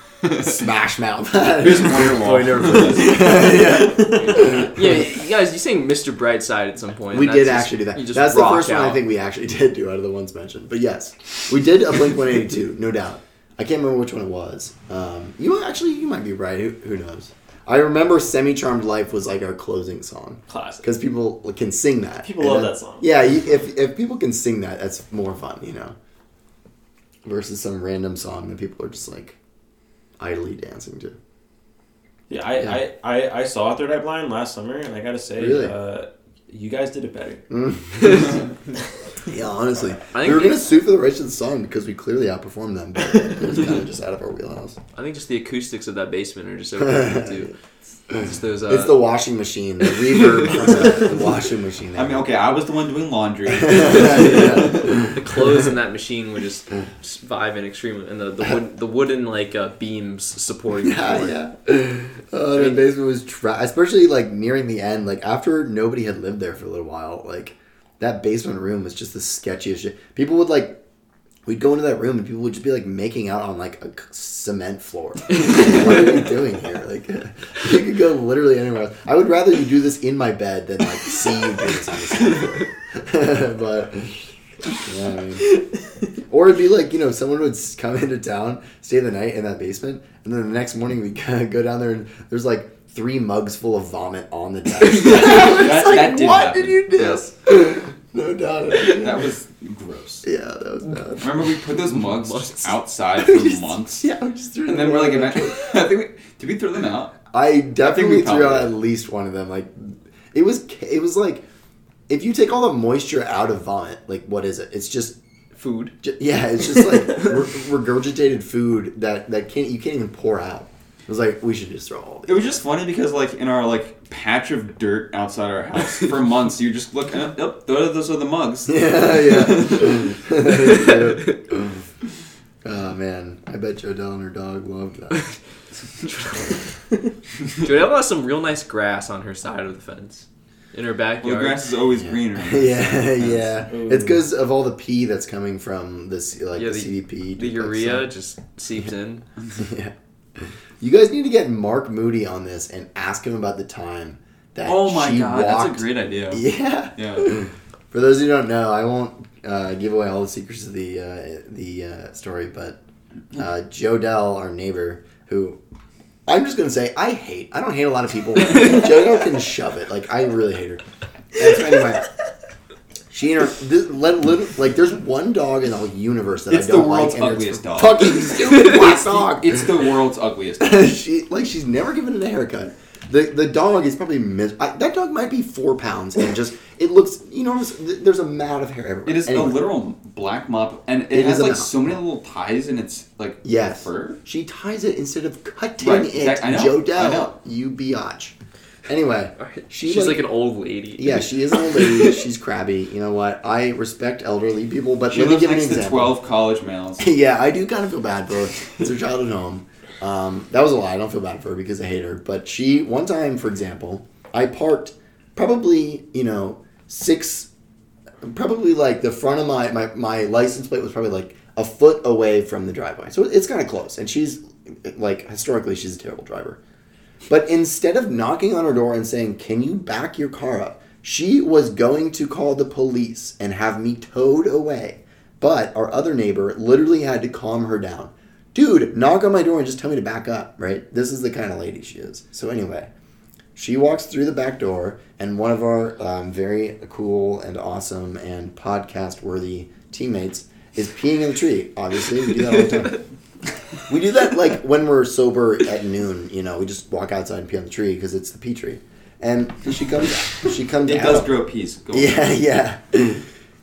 Smash Mouth. Here's Wonderwall. Oh, I never played this. Yeah, you guys, you sang Mr. Brightside at some point. we did that's just- actually do that. you just That's the rock first one I out. think we actually did do out of the ones mentioned. But yes, we did a Blink 182, no doubt. I can't remember which one it was. Um, you actually, you might be right. Who, who knows? I remember "Semi Charmed Life" was like our closing song Classic. because people can sing that. People And love then- that song. Yeah, if if people can sing that, that's more fun, you know. Versus some random song that people are just like idly dancing to. Yeah, I, Yeah. I, I, I saw Third Eye Blind last summer, and I gotta say, Really? uh, you guys did it better. Yeah, honestly, I think we were gonna sue for the rights to the song because we clearly outperformed them, but it was kind of just out of our wheelhouse. I think just the acoustics of that basement are just so cool too. Just those, uh, it's the washing machine, the reverb from the, the washing machine. I mean, okay, I was the one doing laundry. yeah. the clothes in that machine were just, just vibing extremely, and the the, wood, the wooden like uh, beams supporting the Yeah, floor. yeah. Oh, the basement was tra- especially like nearing the end, like after nobody had lived there for a little while. Like that basement room was just the sketchiest shit. People would like, we'd go into that room and people would just be like making out on like a cement floor. What are you doing here? Like, you could go literally anywhere else. I would rather you do this in my bed than like see you do this on the cement floor. but. Yeah, I mean, or it'd be like you know someone would come into town, stay the night in that basement, and then the next morning we'd go down there and there's like three mugs full of vomit on the desk. It's like, that did what happen. did you do? Yes. no doubt. that was gross. yeah, that was bad. Remember we put those mugs Months. outside for months, Yeah, we just threw them. and them then we're like, eventually, I think we, did we throw them out? I definitely we threw out at least one of them. Like, it was it was like if you take all the moisture out of vomit, like what is it? It's just Food. Ju- Yeah, it's just like re- regurgitated food that that can't you can't even pour out. It was like we should just throw all It was just funny because like in our like patch of dirt outside our house for months, you just look, oh, yep, those are, those are the mugs. Yeah, yeah. Oh man, I bet Jodelle and her dog loved that. Jodelle has some real nice grass on her side of the fence. In her Well, the grass is always Yeah. greener. yeah, yeah. It's because of all the pee that's coming from this, like Yeah, the, the- CDP. the like, urea some- just seeps in. yeah. You guys need to get Mark Moody on this and ask him about the time that Oh my she god, walked. that's a great idea. Yeah. Yeah. For those who don't know, I won't uh, give away all the secrets of the uh, the uh, story, but uh, Jodelle, our neighbor, who I'm just gonna say I hate. I don't hate a lot of people. Jodelle can shove it. Like I really hate her. And so anyway, she and her this, let, let- like there's one dog in the whole universe that It's I don't like. It's the world's like, ugliest dog. Fucking stupid black It's the, dog. it's the world's ugliest. she like she's never given it a haircut. The the dog is probably mis- I, that dog might be four pounds and just it looks you know there's a mat of hair everywhere. It is Anyway, a literal black mop, and it, It has like so many little ties in its like yes. fur. She ties it instead of cutting Right, it. exact- I know, I know. you biatch. Anyway, she She's like, an old lady. yeah, she is an old lady. She's crabby. You know what? I respect elderly people, but She let me give you an next to example. twelve college males. yeah, I do kind of feel bad for her. It's her childhood home. Um, that was a lie. I don't feel bad for her because I hate her. But she, one time, for example, I parked probably, you know, six, probably like the front of my, my, my license plate was probably like a foot away from the driveway. So it's kind of close. And she's, like, historically, she's a terrible driver. But instead of knocking on her door and saying, Can you back your car up? She was going to call the police and have me towed away. But our other neighbor literally had to calm her down. Dude, knock on my door and just tell me to back up, right? This is the kind of lady she is. So, anyway, she walks through the back door, and one of our um, very cool and awesome and podcast worthy teammates is peeing in the tree. Obviously, we do that all the time. We do that like when we're sober at noon. You know, we just walk outside and pee on the tree because it's the pea tree. And she comes, she comes It out. does grow peas. Go. Yeah, yeah.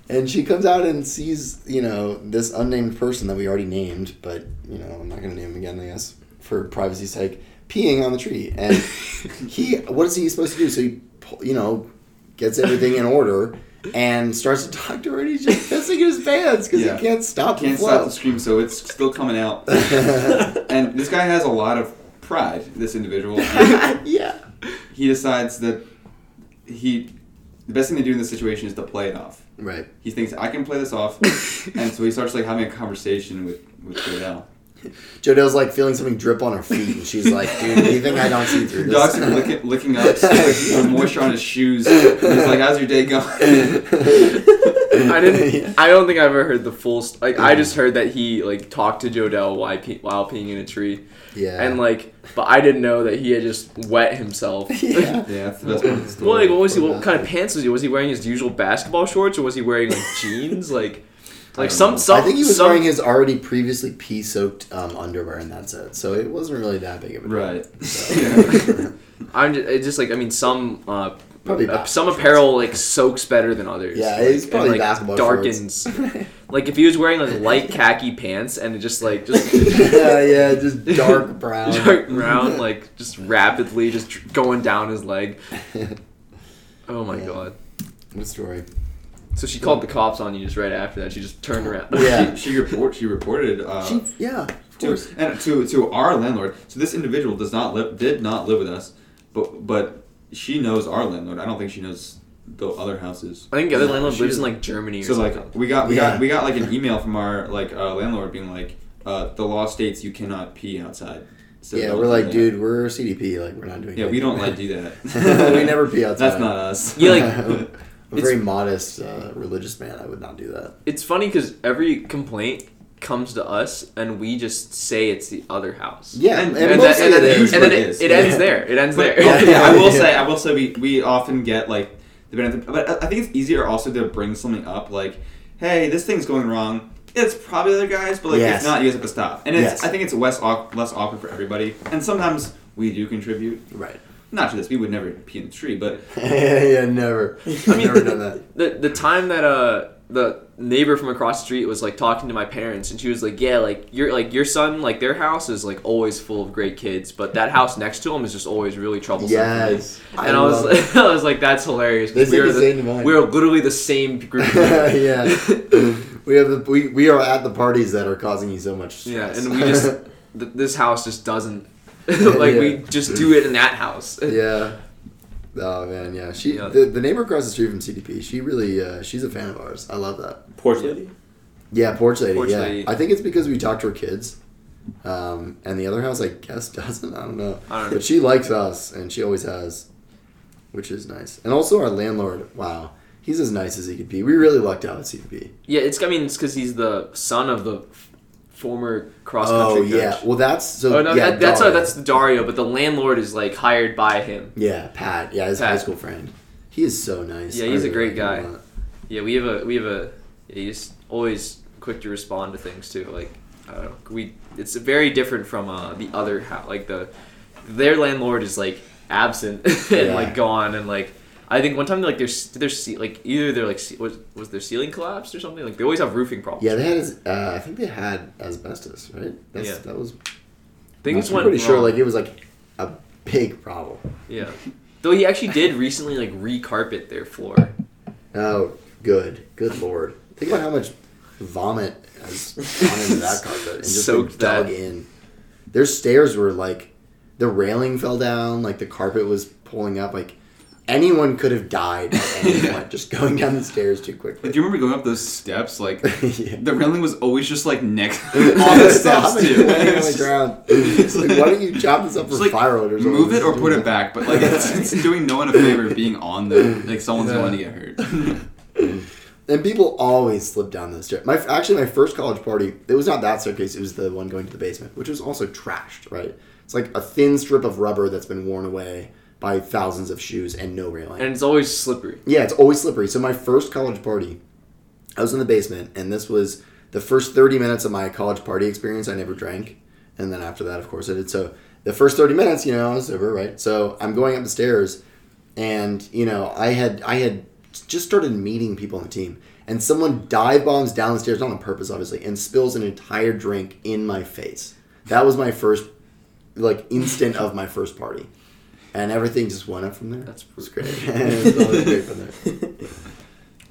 And she comes out and sees, you know, this unnamed person that we already named, but you know, I'm not gonna name him again, I guess, for privacy's sake, peeing on the tree. And he, what is he supposed to do? So he, you know, gets everything in order and starts to talk to her, and he's just pissing in his pants because Yeah. he can't stop Can't the stop the scream, so it's still coming out. and this guy has a lot of pride. This individual. Yeah. he decides that he the best thing to do in this situation is to play it off. Right. He thinks I can play this off, and so he starts like having a conversation with with Jodelle. Jodelle's like feeling something drip on her feet, and she's like, "Dude, do you think I don't see through The this?" dog's like, licking, licking up like, the moisture on his shoes. He's like, "How's your day going?" I didn't. I don't think I've ever heard the full. St- like I just heard that he like talked to Jodelle while, pe- while peeing in a tree, yeah. and like, but I didn't know that he had just wet himself. yeah. yeah, that's the best part of the story. Well, like, what was he? What kind of pants was he? Was he wearing his usual basketball shorts, or was he wearing like jeans? Like, like don't some know. some. I think he was some, wearing his already previously pea-soaked um, underwear, and that's it. So it wasn't really that big of a deal. Right. So- I'm just, it's just like I mean some. Uh, Probably uh, some basketball apparel like soaks better than others. Yeah, like, it's and, probably like, basketball darkens. like if he was wearing like light khaki pants and it just like just yeah, yeah, just dark brown. dark brown, like just rapidly just going down his leg. Oh my Yeah. god! What a story? So she called the cops on you just right after that. She just turned around. Yeah. She, she report she reported uh, She, yeah, of to, course. and to to our landlord. So this individual does not live did not live with us, but but she knows our landlord. I don't think she knows the other houses. I think the other No, landlord she lives in like Germany or So something. like we got we Yeah. got we got like an email from our like uh, landlord being like uh, the law states you cannot pee outside. So yeah, we're like, that. dude, we're CDP. Like, we're not doing. Yeah, we don't like do that. we never pee outside. That's not us. Yeah, like, I'm a it's- very modest uh, religious man. I would not do that. it's funny because every complaint comes to us and we just say it's the other house. Yeah, And- and, And, mostly then, and, then, it is. and then but it, it is. it ends Yeah. there. It ends But, there. Yeah, okay, I will yeah. say, I will say, we, we often get like the benefit, but I I think it's easier also to bring something up like, hey, this thing's going wrong. It's probably the other guys, but like Yes. if not, you guys have to stop. And it's Yes. I think it's less less awkward for everybody. And sometimes we do contribute. Right. Not to this, we would never pee in the tree, but yeah, never. I've mean- never done that. the the time that uh the neighbor from across the street was like talking to my parents and she was like yeah like your like your son like their house is like always full of great kids but that house next to him is just always really troublesome Yes. and I, was like, I was like that's hilarious we are the same we're literally the same group yeah. we have the we, we are at the parties that are causing you so much Yeah, and we just th- this house just doesn't like we just do it in that house. yeah. Oh man, yeah. She Yeah. the, the neighbor across the street from CDP. She really uh, she's a fan of ours. I love that. Porch lady. Yeah, porch lady. Porch yeah, lady. I think it's because we talk to her kids, um, and the other house I guess doesn't. I don't know. I don't know. But she likes us, and she always has, which is nice. And also our landlord. Wow, he's as nice as he could be. We really lucked out at CDP. Yeah, it's I mean it's because he's the son of the f- former cross Oh country yeah. coach. Well, that's so. oh no, yeah, that, that's uh, Dario. that's Dario, but the landlord is like hired by him. Yeah, Pat. Yeah, his Pat. high school friend. He is so nice. Yeah, he's a great guy. a. Yeah, we have a we have a yeah, he's always quick to respond to things too. Like I don't know, we it's very different from uh, the other house. Like the their landlord is like absent and Yeah. like gone and like. I think one time like there's there's ce- like either they're like ce- was was their ceiling collapsed or something like they always have roofing problems. Yeah, they had. Uh, I think they had asbestos, right? That's, Yeah. That was. things I'm went pretty sure like it was like a big problem. Yeah. Though he actually did recently like re-carpet their floor. Oh, good, good lord! Think about how much vomit has gone into that carpet and just Soaked dug that. in. Their stairs were like, the railing fell down, like the carpet was pulling up. Like anyone could have died at any point just going down the stairs too quickly. Do you remember going up those steps? Like yeah. the railing was always just like next on the steps too. It's ground. It's like, why don't you chop this up for like, firewood or something? Move it or put it back, but like it's, it's doing no one a favor being on the like someone's Yeah. going to get hurt. And people always slip down those stairs. My actually my first college party, it was not that staircase. It was the one going to the basement, which was also trashed. Right, it's like a thin strip of rubber that's been worn away by thousands of shoes and no railing. And it's always slippery. yeah, it's always slippery. So my first college party, I was in the basement, and this was the first thirty minutes of my college party experience. I never drank, and then after that, of course, I did. So the first thirty minutes, you know, I was sober, right? So I'm going up the stairs, and you know, I had I had just started meeting people on the team, and someone dive bombs down the stairs, not on purpose, obviously, and spills an entire drink in my face. That was my first, like, instant of my first party, and everything just went up from there. That's It was great. it was always great from there.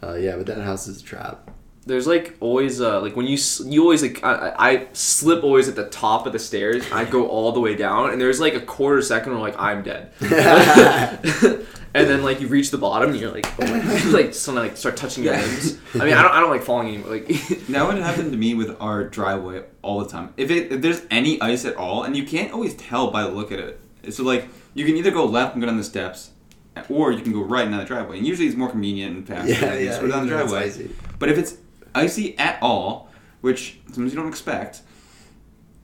Uh, yeah, but that house is a trap. There's like always uh like when you you always like I, I I slip always at the top of the stairs. I go all the way down, and there's like a quarter second where like I'm dead. and then like you reach the bottom, and you're like oh my God. like suddenly like start touching your limbs. I mean I don't I don't like falling anymore. Like That would happen to me with our driveway all the time. If it if there's any ice at all, and you can't always tell by the look at it. So like you can either go left and go down the steps, or you can go right and down the driveway. And usually it's more convenient and faster. yeah, yeah. just go down the even though it's driveway. icy. But if it's icy at all, which sometimes you don't expect,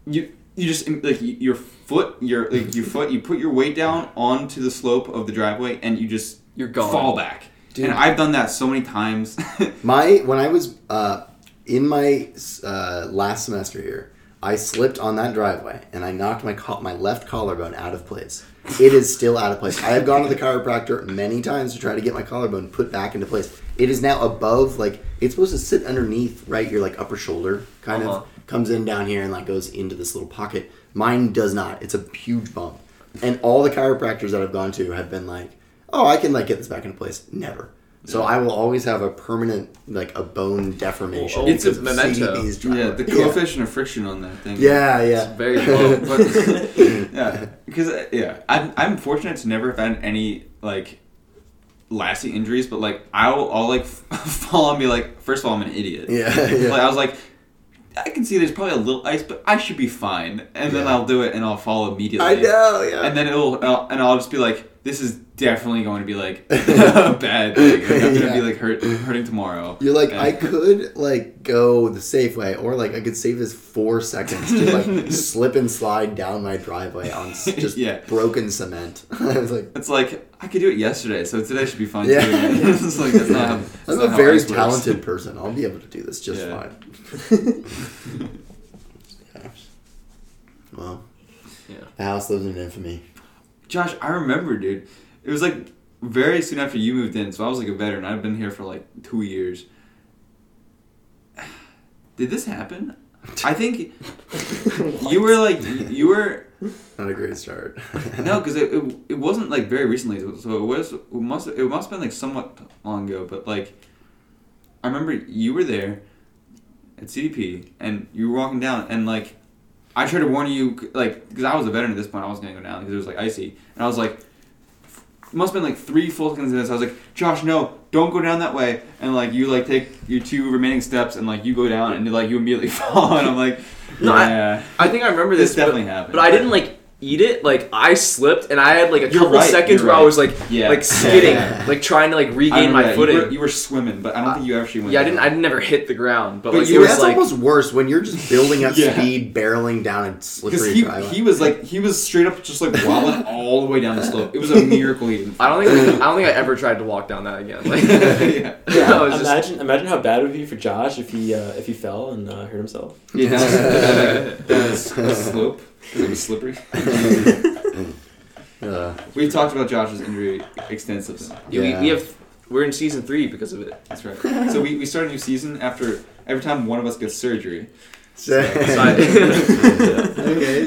you you just like your foot your like your foot you put your weight down onto the slope of the driveway and you just You're gone. fall back. Dude. And I've done that so many times. My when I was uh, in my uh, last semester here, I slipped on that driveway and I knocked my col- my left collarbone out of place. It is still out of place. I have gone to the chiropractor many times to try to get my collarbone put back into place. It is now above like it's supposed to sit underneath right your like upper shoulder kind Uh-huh. of comes in down here and like goes into this little pocket. Mine does not. It's a huge bump. And all the chiropractors that I've gone to have been like, "Oh, I can like get this back into place." Never. So I will always have a permanent like a bone deformation. It's a memento. CDP's yeah, the coefficient of friction on that thing. Yeah, yeah. It's very low. But yeah, because uh, yeah, I'm I'm fortunate to never have had any like lasting injuries, but like I'll I'll like fall and be like, first of all, I'm an idiot. yeah, yeah. Like I was like, I can see there's probably a little ice, but I should be fine. And then I'll do it, and I'll fall immediately. I know, yeah. And then it'll, and I'll, and I'll just be like, this is definitely going to be like a bad thing. Like, I'm gonna Yeah. be like hurt, hurting tomorrow. You're like, And- I could like go the safe way, or like I could save this four seconds to like slip and slide down my driveway on just Yeah. broken cement. I was like, It's like I could do it yesterday, so today should be fine Yeah. too. it's like that's not. How, that's I'm not a very ice works. talented person. I'll be able to do this just Yeah. fine. Yeah. Well, Yeah. the house lives in infamy. Josh, I remember, dude. It was like very soon after you moved in, so I was like a veteran. I've been here for like two years. Did this happen? I think you were like you were Not a great start. no, because it, it it wasn't like very recently, so it was it must it must have been like somewhat long ago. But like, I remember you were there. at CDP, and you were walking down, and like, I tried to warn you, like, because I was a veteran at this point, I was gonna go down because it was like icy, and I was like, it must have been like three full seconds of this. I was like, Josh, no, don't go down that way, and like you like take your two remaining steps, and like you go down, and like you immediately fall, and I'm like, No, I- I think I remember this this, definitely but, happened. but I didn't like eat it. Like I slipped, and I had like a You're couple right, seconds you're where I was like, Yeah. like skidding, Yeah. like trying to like regain my that. footing. You were, you were swimming, but I don't think you actually went. yeah, I didn't. I never hit the ground, but, But like you it was That's like almost worse when you're just building up Yeah. speed, barreling down a Because slippery he, driveway. he was like he was straight up just like wobbling all the way down the slope. It was a miracle he didn't. I don't think I don't think I ever tried to walk down that again. Like, yeah. I was just- imagine imagine how bad it would be for Josh if he uh, if he fell and uh, hurt himself. Yeah, down, down, like, down the s- the slope. 'Cause It was slippery. Uh, We've talked about Josh's injury extensively. Yeah, we, Yeah. we have we're in season three because of it. That's right. So we, we start a new season after every time one of us gets surgery. so- okay,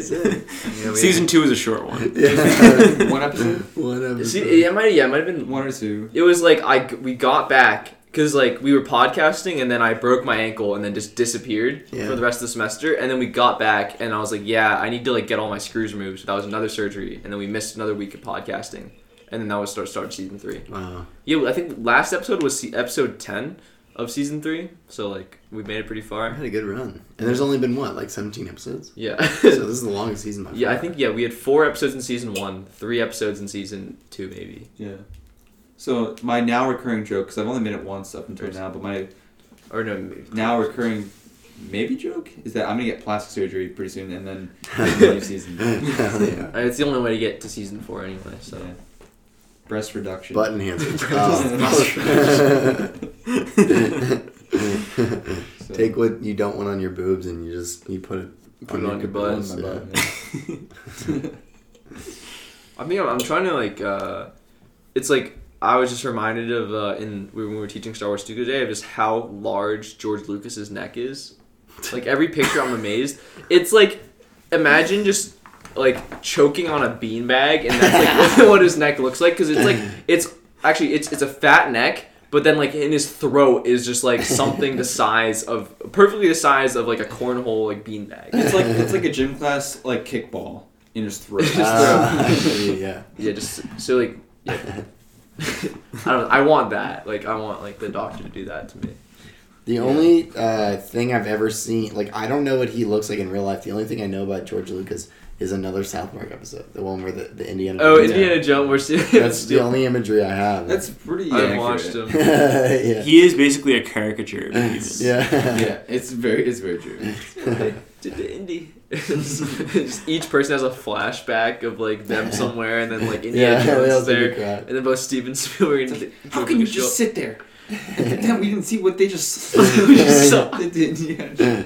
so- Yeah, we- Season two is a short one. yeah. One episode, One episode. See, it might yeah, it might have been one or two. It was like I we got back because like we were podcasting and then I broke my ankle and then just disappeared Yeah. for the rest of the semester and then we got back and I was like yeah I need to like get all my screws removed so that was another surgery and then we missed another week of podcasting and then that was start start season three Wow. yeah I think last episode was se- episode ten of season three so like we made it pretty I far had a good run. And there's only been what, like 17 episodes? yeah So this is the longest season by yeah I think yeah we had four episodes in season one three episodes in season two maybe Yeah. So my now recurring joke, because I've only made it once up until now, but my or no maybe. now recurring maybe joke is that I'm gonna get plastic surgery pretty soon, and then new season. Yeah. It's the only way to get to season four anyway so. Yeah. Breast reduction. Butt enhancement. Oh. So- Take what you don't want on your boobs and you just you put it Put it on your butt. butt. on my Yeah. I mean, I'm, I'm trying to like. uh It's like I was just reminded of uh, in when we were teaching Star Wars Studio today of just how large George Lucas's neck is. Like every picture, I'm amazed. It's like imagine just like choking on a beanbag, and that's like what his neck looks like. Because it's like it's actually it's it's a fat neck. But then, like in his throat is just like something the size of perfectly the size of like a cornhole like beanbag. It's like it's like a gym class like kickball in his throat. Ah, yeah. Yeah, just so like yeah. I don't. I want that. Like I want like the doctor to do that to me. The only uh, thing I've ever seen, like, I don't know what he looks like in real life. The only thing I know about George Lucas is another South Park episode, the one where the, the Indiana. Oh, Jones- Indiana Jones. We're still. That's the only imagery I have. That's pretty. I accurate. watched him. yeah. He is basically a caricature. Of a human. yeah. Yeah, it's very it's very true. Did the Indy. Each person has a flashback of like them somewhere, and then like Indiana Yeah, Jones they there, and then both Steven Spielberg and How can you just sit there? Damn, we didn't see what they just. We just saw. They did, yeah.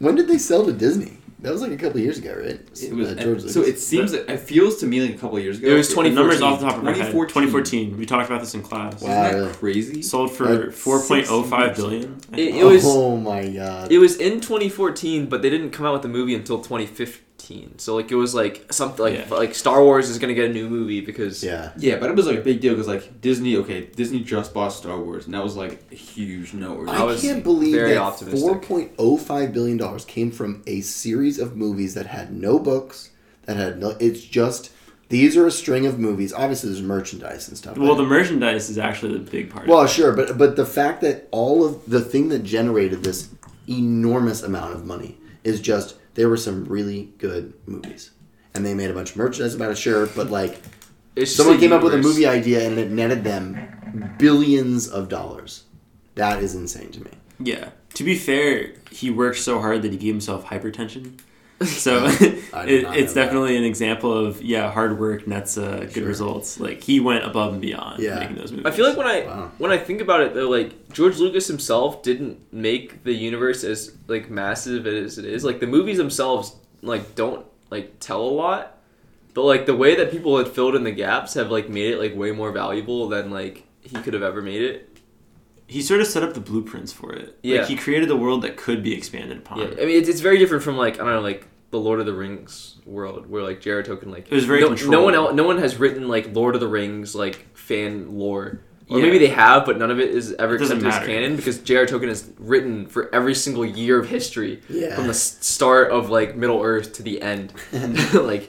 when did they sell to Disney? That was like a couple years ago, right? It was, Uh, George so it seems that it feels to me like a couple of years ago. It was The 2014. numbers off the top of my head. 2014. 2014. We talked about this in class. Isn't Wow, that really? crazy? Sold for Like 4.05 billion. It, it was. oh my god. It was in 2014, but they didn't come out with the movie until 2015. So like it was like something like Yeah. like Star Wars is gonna get a new movie because yeah. Yeah, but it was like a big deal because like Disney, okay, Disney just bought Star Wars, and that was like a huge noteworthy. I I, was can't believe very that four point oh five billion dollars came from a series of movies that had no books, that had no. It's just these are a string of movies. Obviously, there's merchandise and stuff. Well, but- the merchandise is actually the big part. well, sure, but but the fact that all of the thing that generated this enormous amount of money is just there were some really good movies, and they made a bunch of merchandise about it. Sure, but like it's someone came up with a movie idea and it netted them billions of dollars. That is insane to me. yeah. To be fair, he worked so hard that he gave himself hypertension. So I it, it's know that. definitely an example of yeah, hard work nets uh, good Sure. results. Like he went above and beyond Yeah. making those movies. I feel like when I Wow. when I think about it though, like George Lucas himself didn't make the universe as like massive as it is. Like the movies themselves like don't like tell a lot, but like the way that people had filled in the gaps have like made it like way more valuable than like he could have ever made it. He sort of set up the blueprints for it. Yeah. Like he created a world that could be expanded upon. Yeah, I mean it's, it's very different from like I don't know like the Lord of the Rings world where like Jericho can like It was very no, no one else, no one has written like Lord of the Rings like fan lore Or Yeah. maybe they have, but none of it is ever It doesn't accepted as canon because J.R. Tolkien is written for every single year of history Yeah. from the start of like Middle Earth to the end. like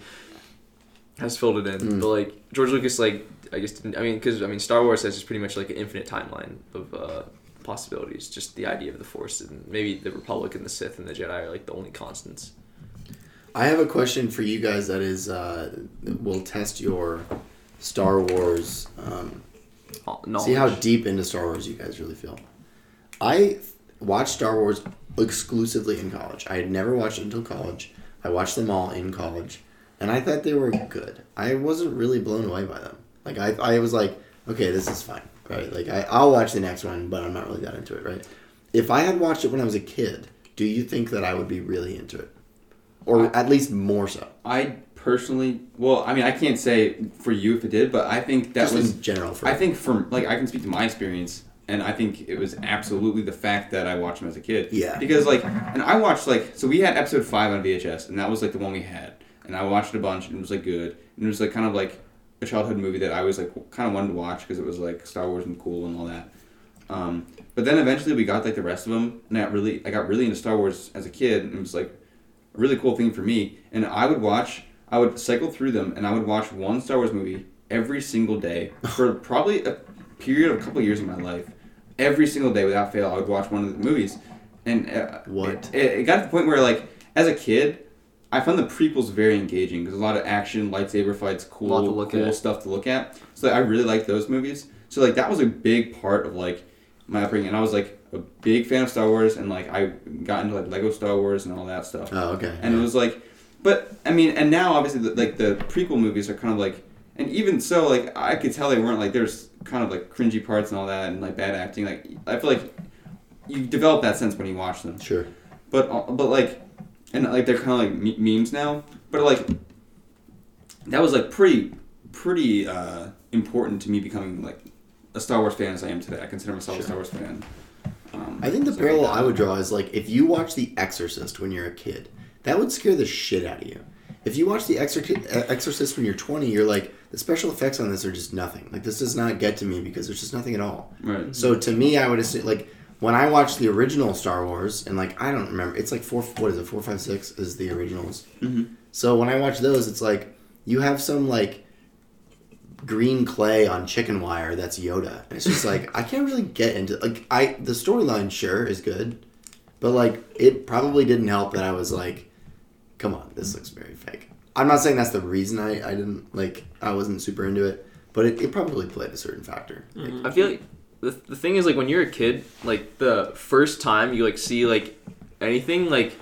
has filled it in. Mm. But like George Lucas, like I guess didn't, I mean because I mean Star Wars has just pretty much like an infinite timeline of uh, possibilities. Just the idea of the Force and maybe the Republic and the Sith and the Jedi are like the only constants. I have a question for you guys that is uh, will test your Star Wars. Um, Knowledge. see how deep into Star Wars you guys really feel. I watched Star Wars exclusively in college. I had never watched it until college. I watched them all in college, and I thought they were good. I wasn't really blown away by them. Like I, I was like, okay, this is fine, right? Like I, I'll watch the next one, but I'm not really that into it, right? If I had watched it when I was a kid, do you think that I would be really into it, or at least more so? I personally, well, I mean, I can't say for you if it did, but I think that Just was in general. For I think from like I can speak to my experience, and I think it was absolutely the fact that I watched them as a kid. Yeah. Because like, and I watched like so we had episode five on VHS, and that was like the one we had, and I watched it a bunch, and it was like good, and it was like kind of like a childhood movie that I was like kind of wanted to watch because it was like Star Wars and cool and all that. Um, but then eventually we got like the rest of them, and I really I got really into Star Wars as a kid, and it was like a really cool thing for me. And I would watch, I would cycle through them, and I would watch one Star Wars movie every single day for probably a period of a couple years of my life. Every single day without fail, I would watch one of the movies. And uh, What? It, it got to the point where, like, as a kid, I found the prequels very engaging because a lot of action, lightsaber fights, cool, to look cool at. stuff to look at. So I really liked those movies. So like that was a big part of like my upbringing, and I was like a big fan of Star Wars, and like I got into like Lego Star Wars and all that stuff. Oh, okay. And it was like, but I mean, and now obviously the, like the prequel movies are kind of like, and even so, like I could tell they weren't like there's kind of like cringy parts and all that, and like bad acting. Like I feel like you develop that sense when you watch them. sure. But uh, but like, and like they're kind of like me- memes now. But like, that was like pretty pretty uh, important to me becoming like a Star Wars fan as I am today. I consider myself Sure. a Star Wars fan. Um, I think the so parallel like I would draw is like if you watch The Exorcist when you're a kid, that would scare the shit out of you. If you watch The Exor- Exorcist when you're 20, you're like, the special effects on this are just nothing. Like, this does not get to me because there's just nothing at all. Right. So to me, I would assume, like, when I watched the original Star Wars, and like, I don't remember, it's like four, what is it, four, five, six is the originals. Mhm. So when I watch those, it's like, you have some, like, green clay on chicken wire that's Yoda. And it's just like I can't really get into like I the storyline sure is good, but like it probably didn't help that I was like, come on, this looks very fake. I'm not saying that's the reason I, I didn't like I wasn't super into it, but it, it probably played a certain factor. Like, I feel like the, the thing is like when you're a kid, like the first time you like see like anything like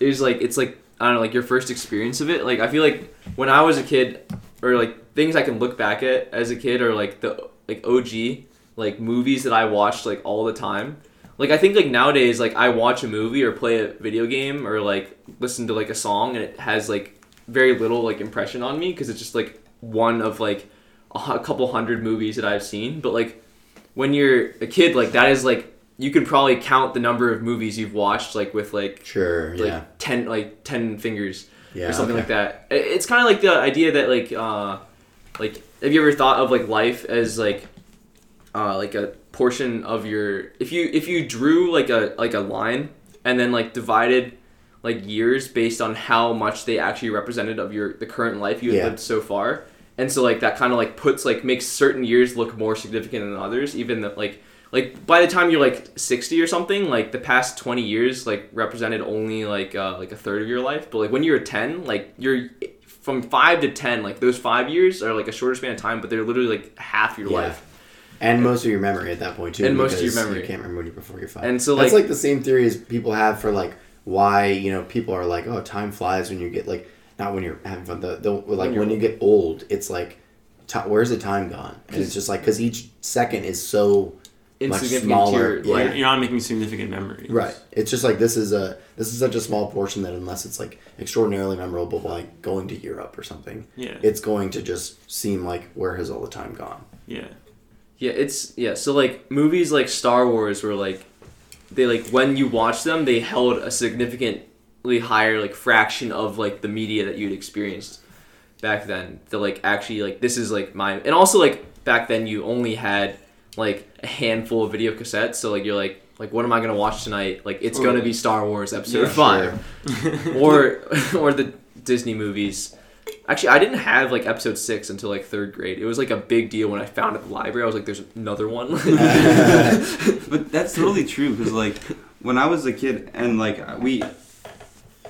is like it's like I don't know like your first experience of it. Like I feel like when I was a kid or like things I can look back at as a kid are like the like OG like movies that I watched like all the time. Like I think like nowadays like I watch a movie or play a video game or like listen to like a song and it has like very little like impression on me because it's just like one of like a couple hundred movies that I've seen. But like when you're a kid, like that is like you could probably count the number of movies you've watched like with like sure, like yeah, ten like ten fingers yeah, or something okay. like that. It's kind of like the idea that like uh like have you ever thought of like life as like uh like a portion of your if you if you drew like a like a line and then like divided like years based on how much they actually represented of your the current life you had Yeah. lived so far and so like that kind of like puts like makes certain years look more significant than others even that like like by the time you're like 60 or something like the past 20 years like represented only like uh, like a third of your life but like when you're 10 like you're from 5 to 10 like those 5 years are like a shorter span of time but they're literally like half your Yeah. life And most of your memory at that point too. And most of your memory. You can't remember when you're before you're five. And so, like that's like the same theory as people have for like why you know people are like, oh, time flies when you get like not when you're having fun. The, the like you're when you get old, it's like, ti where's the time gone? And it's just like because each second is so much smaller. to your Yeah. life You're not making significant memories. Right. It's just like this is a this is such a small portion that unless it's like extraordinarily memorable, like going to Europe or something, Yeah. it's going to just seem like where has all the time gone? yeah. Yeah, it's yeah. So like movies like Star Wars were like they like when you watch them, they held a significantly higher like fraction of like the media that you'd experienced back then. To like actually like this is like my and also like back then you only had like a handful of video cassettes. So like you're like like what am I gonna watch tonight? Like it's gonna be Star Wars Episode Yeah, Five, or or the Disney movies. Actually, I didn't have like Episode Six until like third grade. It was like a big deal when I found it at the library. I was like, "There's another one." But that's totally true because like when I was a kid and like we,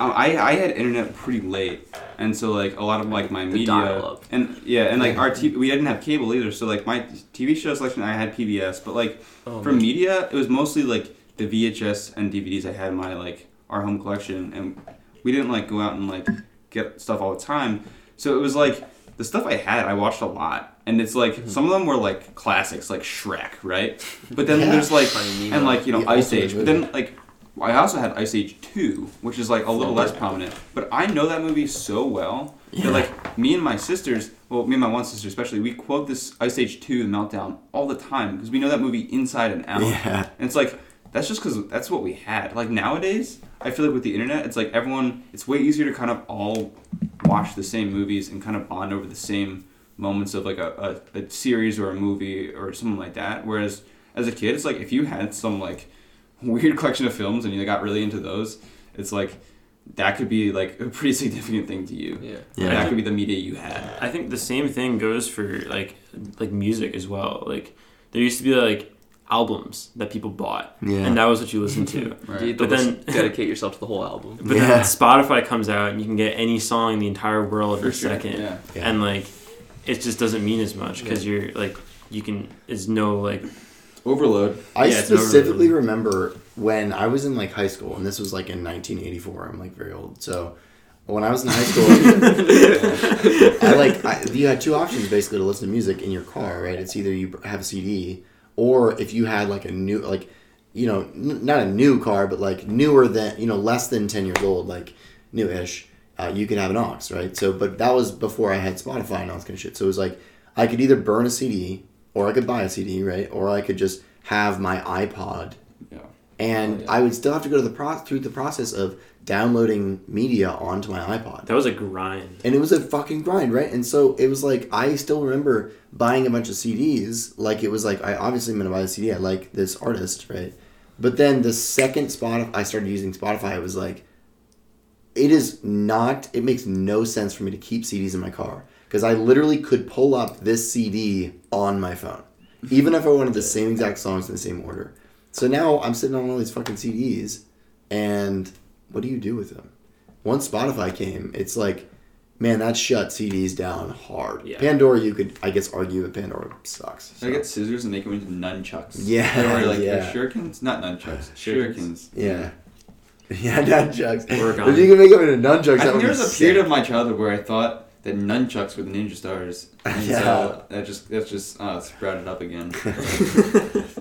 I I had internet pretty late, and so like a lot of like my media dial-up. and yeah, and like our TV, we didn't have cable either. So like my TV show selection, I had PBS, but like Oh, for man. media, it was mostly like the VHS and DVDs I had in my like our home collection, and we didn't like go out and like get stuff all the time. So it was like the stuff I had, I watched a lot, and it's like Mm-hmm. some of them were like classics, like Shrek, right? But then Yeah. there's like and like you know The Ice ultimate Age, but then like I also had Ice Age Two, which is like a little less prominent. But I know that movie so well Yeah. that like me and my sisters, well, me and my one sister especially, we quote this Ice Age Two, The Meltdown, all the time because we know that movie inside and out. Yeah. And it's like that's just because that's what we had. Like nowadays, I feel like with the internet, it's like everyone. It's way easier to kind of all watch the same movies and kind of bond over the same moments of like a, a, a series or a movie or something like that. Whereas as a kid, it's like if you had some like weird collection of films and you got really into those, it's like that could be like a pretty significant thing to you. yeah. Yeah. That could be the media you had. I think the same thing goes for like like music as well. Like there used to be like albums that people bought, Yeah. and that was what you listened to. Right. to But then- dedicate yourself to the whole album. But Yeah. then Spotify comes out and you can get any song in the entire world for, For a sure, second, yeah. Yeah. and like it just doesn't mean as much because you're like you can. It's no like Overload. I Yeah, specifically really- remember when I was in like high school, and this was like in 1984. I'm like very old, so when I was in high school, I like I, you had two options basically to listen to music in your car, right? It's either you have a CD, or if you had like a new like you know n- not a new car, but like newer than you know less than 10 years old, like newish. Uh, you could have an aux, right? So, but that was before I had Spotify and all this kind of shit. So it was like I could either burn a CD, or I could buy a CD, right? Or I could just have my iPod Yeah. and Oh, yeah. I would still have to go to the pro- through the process of downloading media onto my iPod. that was a grind. And it was a fucking grind, right? And so it was like I still remember buying a bunch of CDs. Like it was like I obviously am gonna buy the CD. I like this artist, right? But then the second Spotify I started using Spotify, it was like it is not. It makes no sense for me to keep CDs in my car because I literally could pull up this CD on my phone, even if I wanted the same exact songs in the same order. So now I'm sitting on all these fucking CDs, and what do you do with them? Once Spotify came, it's like, man, that shut CDs down hard. Yeah. Pandora, you could, I guess, argue that Pandora sucks. So I get scissors and make them into nunchucks. Yeah, Or like yeah. or shurikens? Not nunchucks. Shurikens. Shurikens. yeah. Yeah, nunchucks. Work If on you can make them into nunchucks, I that think would there be was a sick. period of my childhood where I thought that nunchucks were the ninja stars. And Yeah. so that just that's just uh, sprouted up again.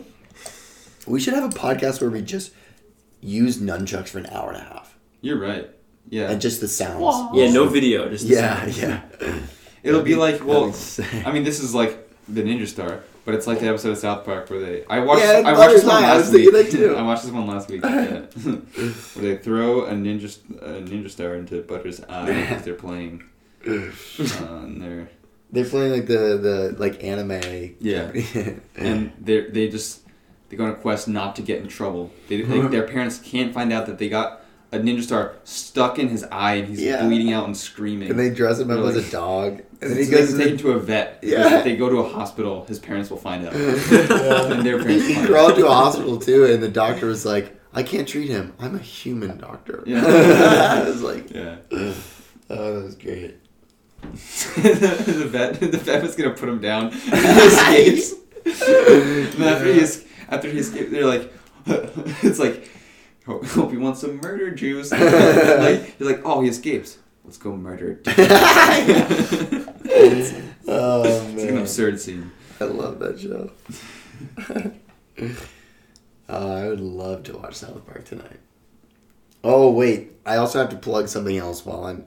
We should have a podcast where we just use nunchucks for an hour and a half. You're right. Yeah. And just the sounds. Yeah, no video. Just the Yeah, sounds. yeah. It'll be like well That'd be sick. I mean this is like the ninja star, but it's like the episode of South Park where they I watched Yeah, I watched this one last week. that too. I watched this one last week. Yeah. where they throw a ninja a ninja star into Butters' eye as they're playing. Uh, they're They're playing like the the like anime. Yeah. and they they just they go on a quest not to get in trouble. They, they, their parents can't find out that they got a ninja star stuck in his eye and he's Yeah. bleeding out and screaming. and they dress him up They're as a dog, and then he so goes they take him to a vet. Yeah. If they go to a hospital, his parents will find out. and their parents will he find crawled out. to a hospital too, and the doctor was like, "I can't treat him. I'm a human doctor." Yeah. I was like, Yeah. "Oh, that was great." the vet the vet was gonna put him down. He escapes. and after he es- after he escapes, they're like, it's like, hope, hope he wants some murder juice. like he's like, oh, he escapes. Let's go murder. it's Oh like an absurd scene. I love that show. Uh, I would love to watch South Park tonight. Oh wait, I also have to plug something else while I'm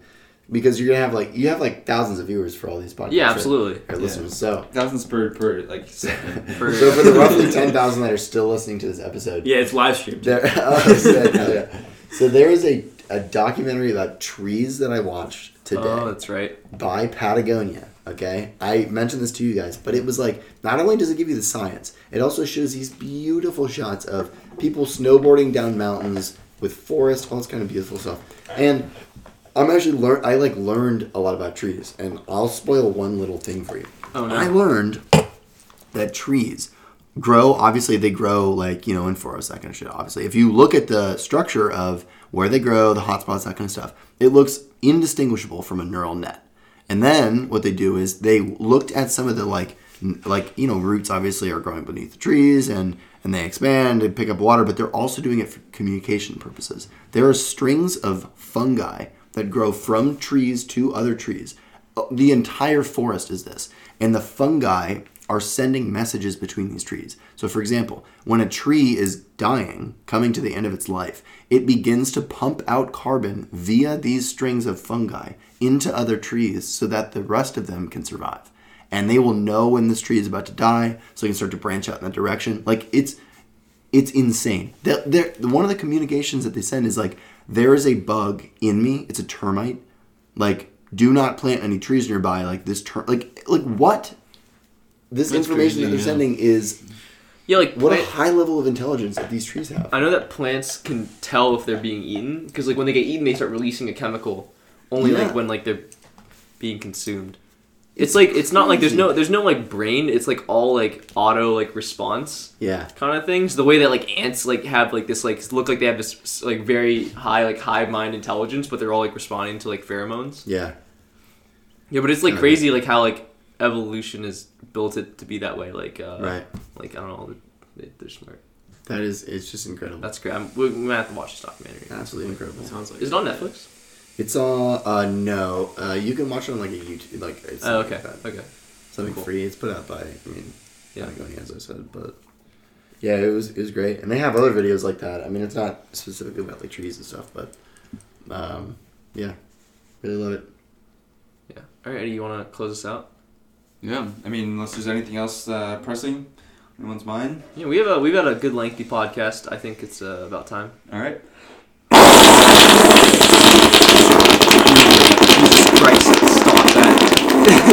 because you're gonna have like you have like thousands of viewers for all these podcasts. Yeah, right? absolutely. Or listeners. So Thousands per per like second. For- so for the roughly ten thousand that are still listening to this episode, Yeah, it's live streamed. There, oh, sick. Hell yeah. So there is a a documentary about trees that I watched today Oh, that's right. by Patagonia. Okay, I mentioned this to you guys, but it was like not only does it give you the science, it also shows these beautiful shots of people snowboarding down mountains with forest, all this kind of beautiful stuff. And I'm actually learn. I like learned a lot about trees, and I'll spoil one little thing for you. Oh, no. I learned that trees grow. Obviously, they grow like you know in forests, that kind of shit. Obviously, if you look at the structure of where they grow, the hotspots, that kind of stuff, it looks indistinguishable from a neural net. And then what they do is they looked at some of the like like you know roots obviously are growing beneath the trees and and they expand and pick up water, but they're also doing it for communication purposes. There are strings of fungi that grow from trees to other trees. The entire forest is this, and the fungi are sending messages between these trees. So, for example, when a tree is dying, coming to the end of its life, it begins to pump out carbon via these strings of fungi into other trees so that the rest of them can survive. And they will know when this tree is about to die, so they can start to branch out in that direction. Like it's it's insane. They're, they're, one of the communications that they send is like, there is a bug in me. It's a termite. Like, do not plant any trees nearby. Like this term, like like what? This That's information crazy, that they're yeah. sending is Yeah, like what a high level of intelligence that these trees have. I know that plants can tell if they're being eaten because like when they get eaten, they start releasing a chemical. Only Yeah. like when like they're being consumed. It's like it's not like there's no there's no like brain. It's like all like auto like response Yeah, kind of things. The way that like ants like have like this like look like they have this like very high like hive mind intelligence, but they're all like responding to like pheromones. yeah, Yeah, but it's like crazy like how like evolution has built it to be that way. Like uh, right. Like I don't know, they, they're smart. That is, it's just incredible. That's great. I'm, we, we might have to watch this documentary. absolutely incredible. Sounds like Is it on Netflix? It's all uh no, uh you can watch it on like a YouTube like it's Oh, okay. like that. Okay. something Cool. free. It's put out by I mean Yeah. Patagonia, as I said, but yeah, it was it was great, and they have other videos like that. I mean, it's not specifically about like trees and stuff, but um, yeah, really love it. Yeah. All right, Eddie, you want to close us out? Yeah, I mean, unless there's anything else uh, pressing, anyone's mind. Yeah, we have a we've had a good lengthy podcast. I think it's uh, about time. All right. Jesus Christ! Stop that.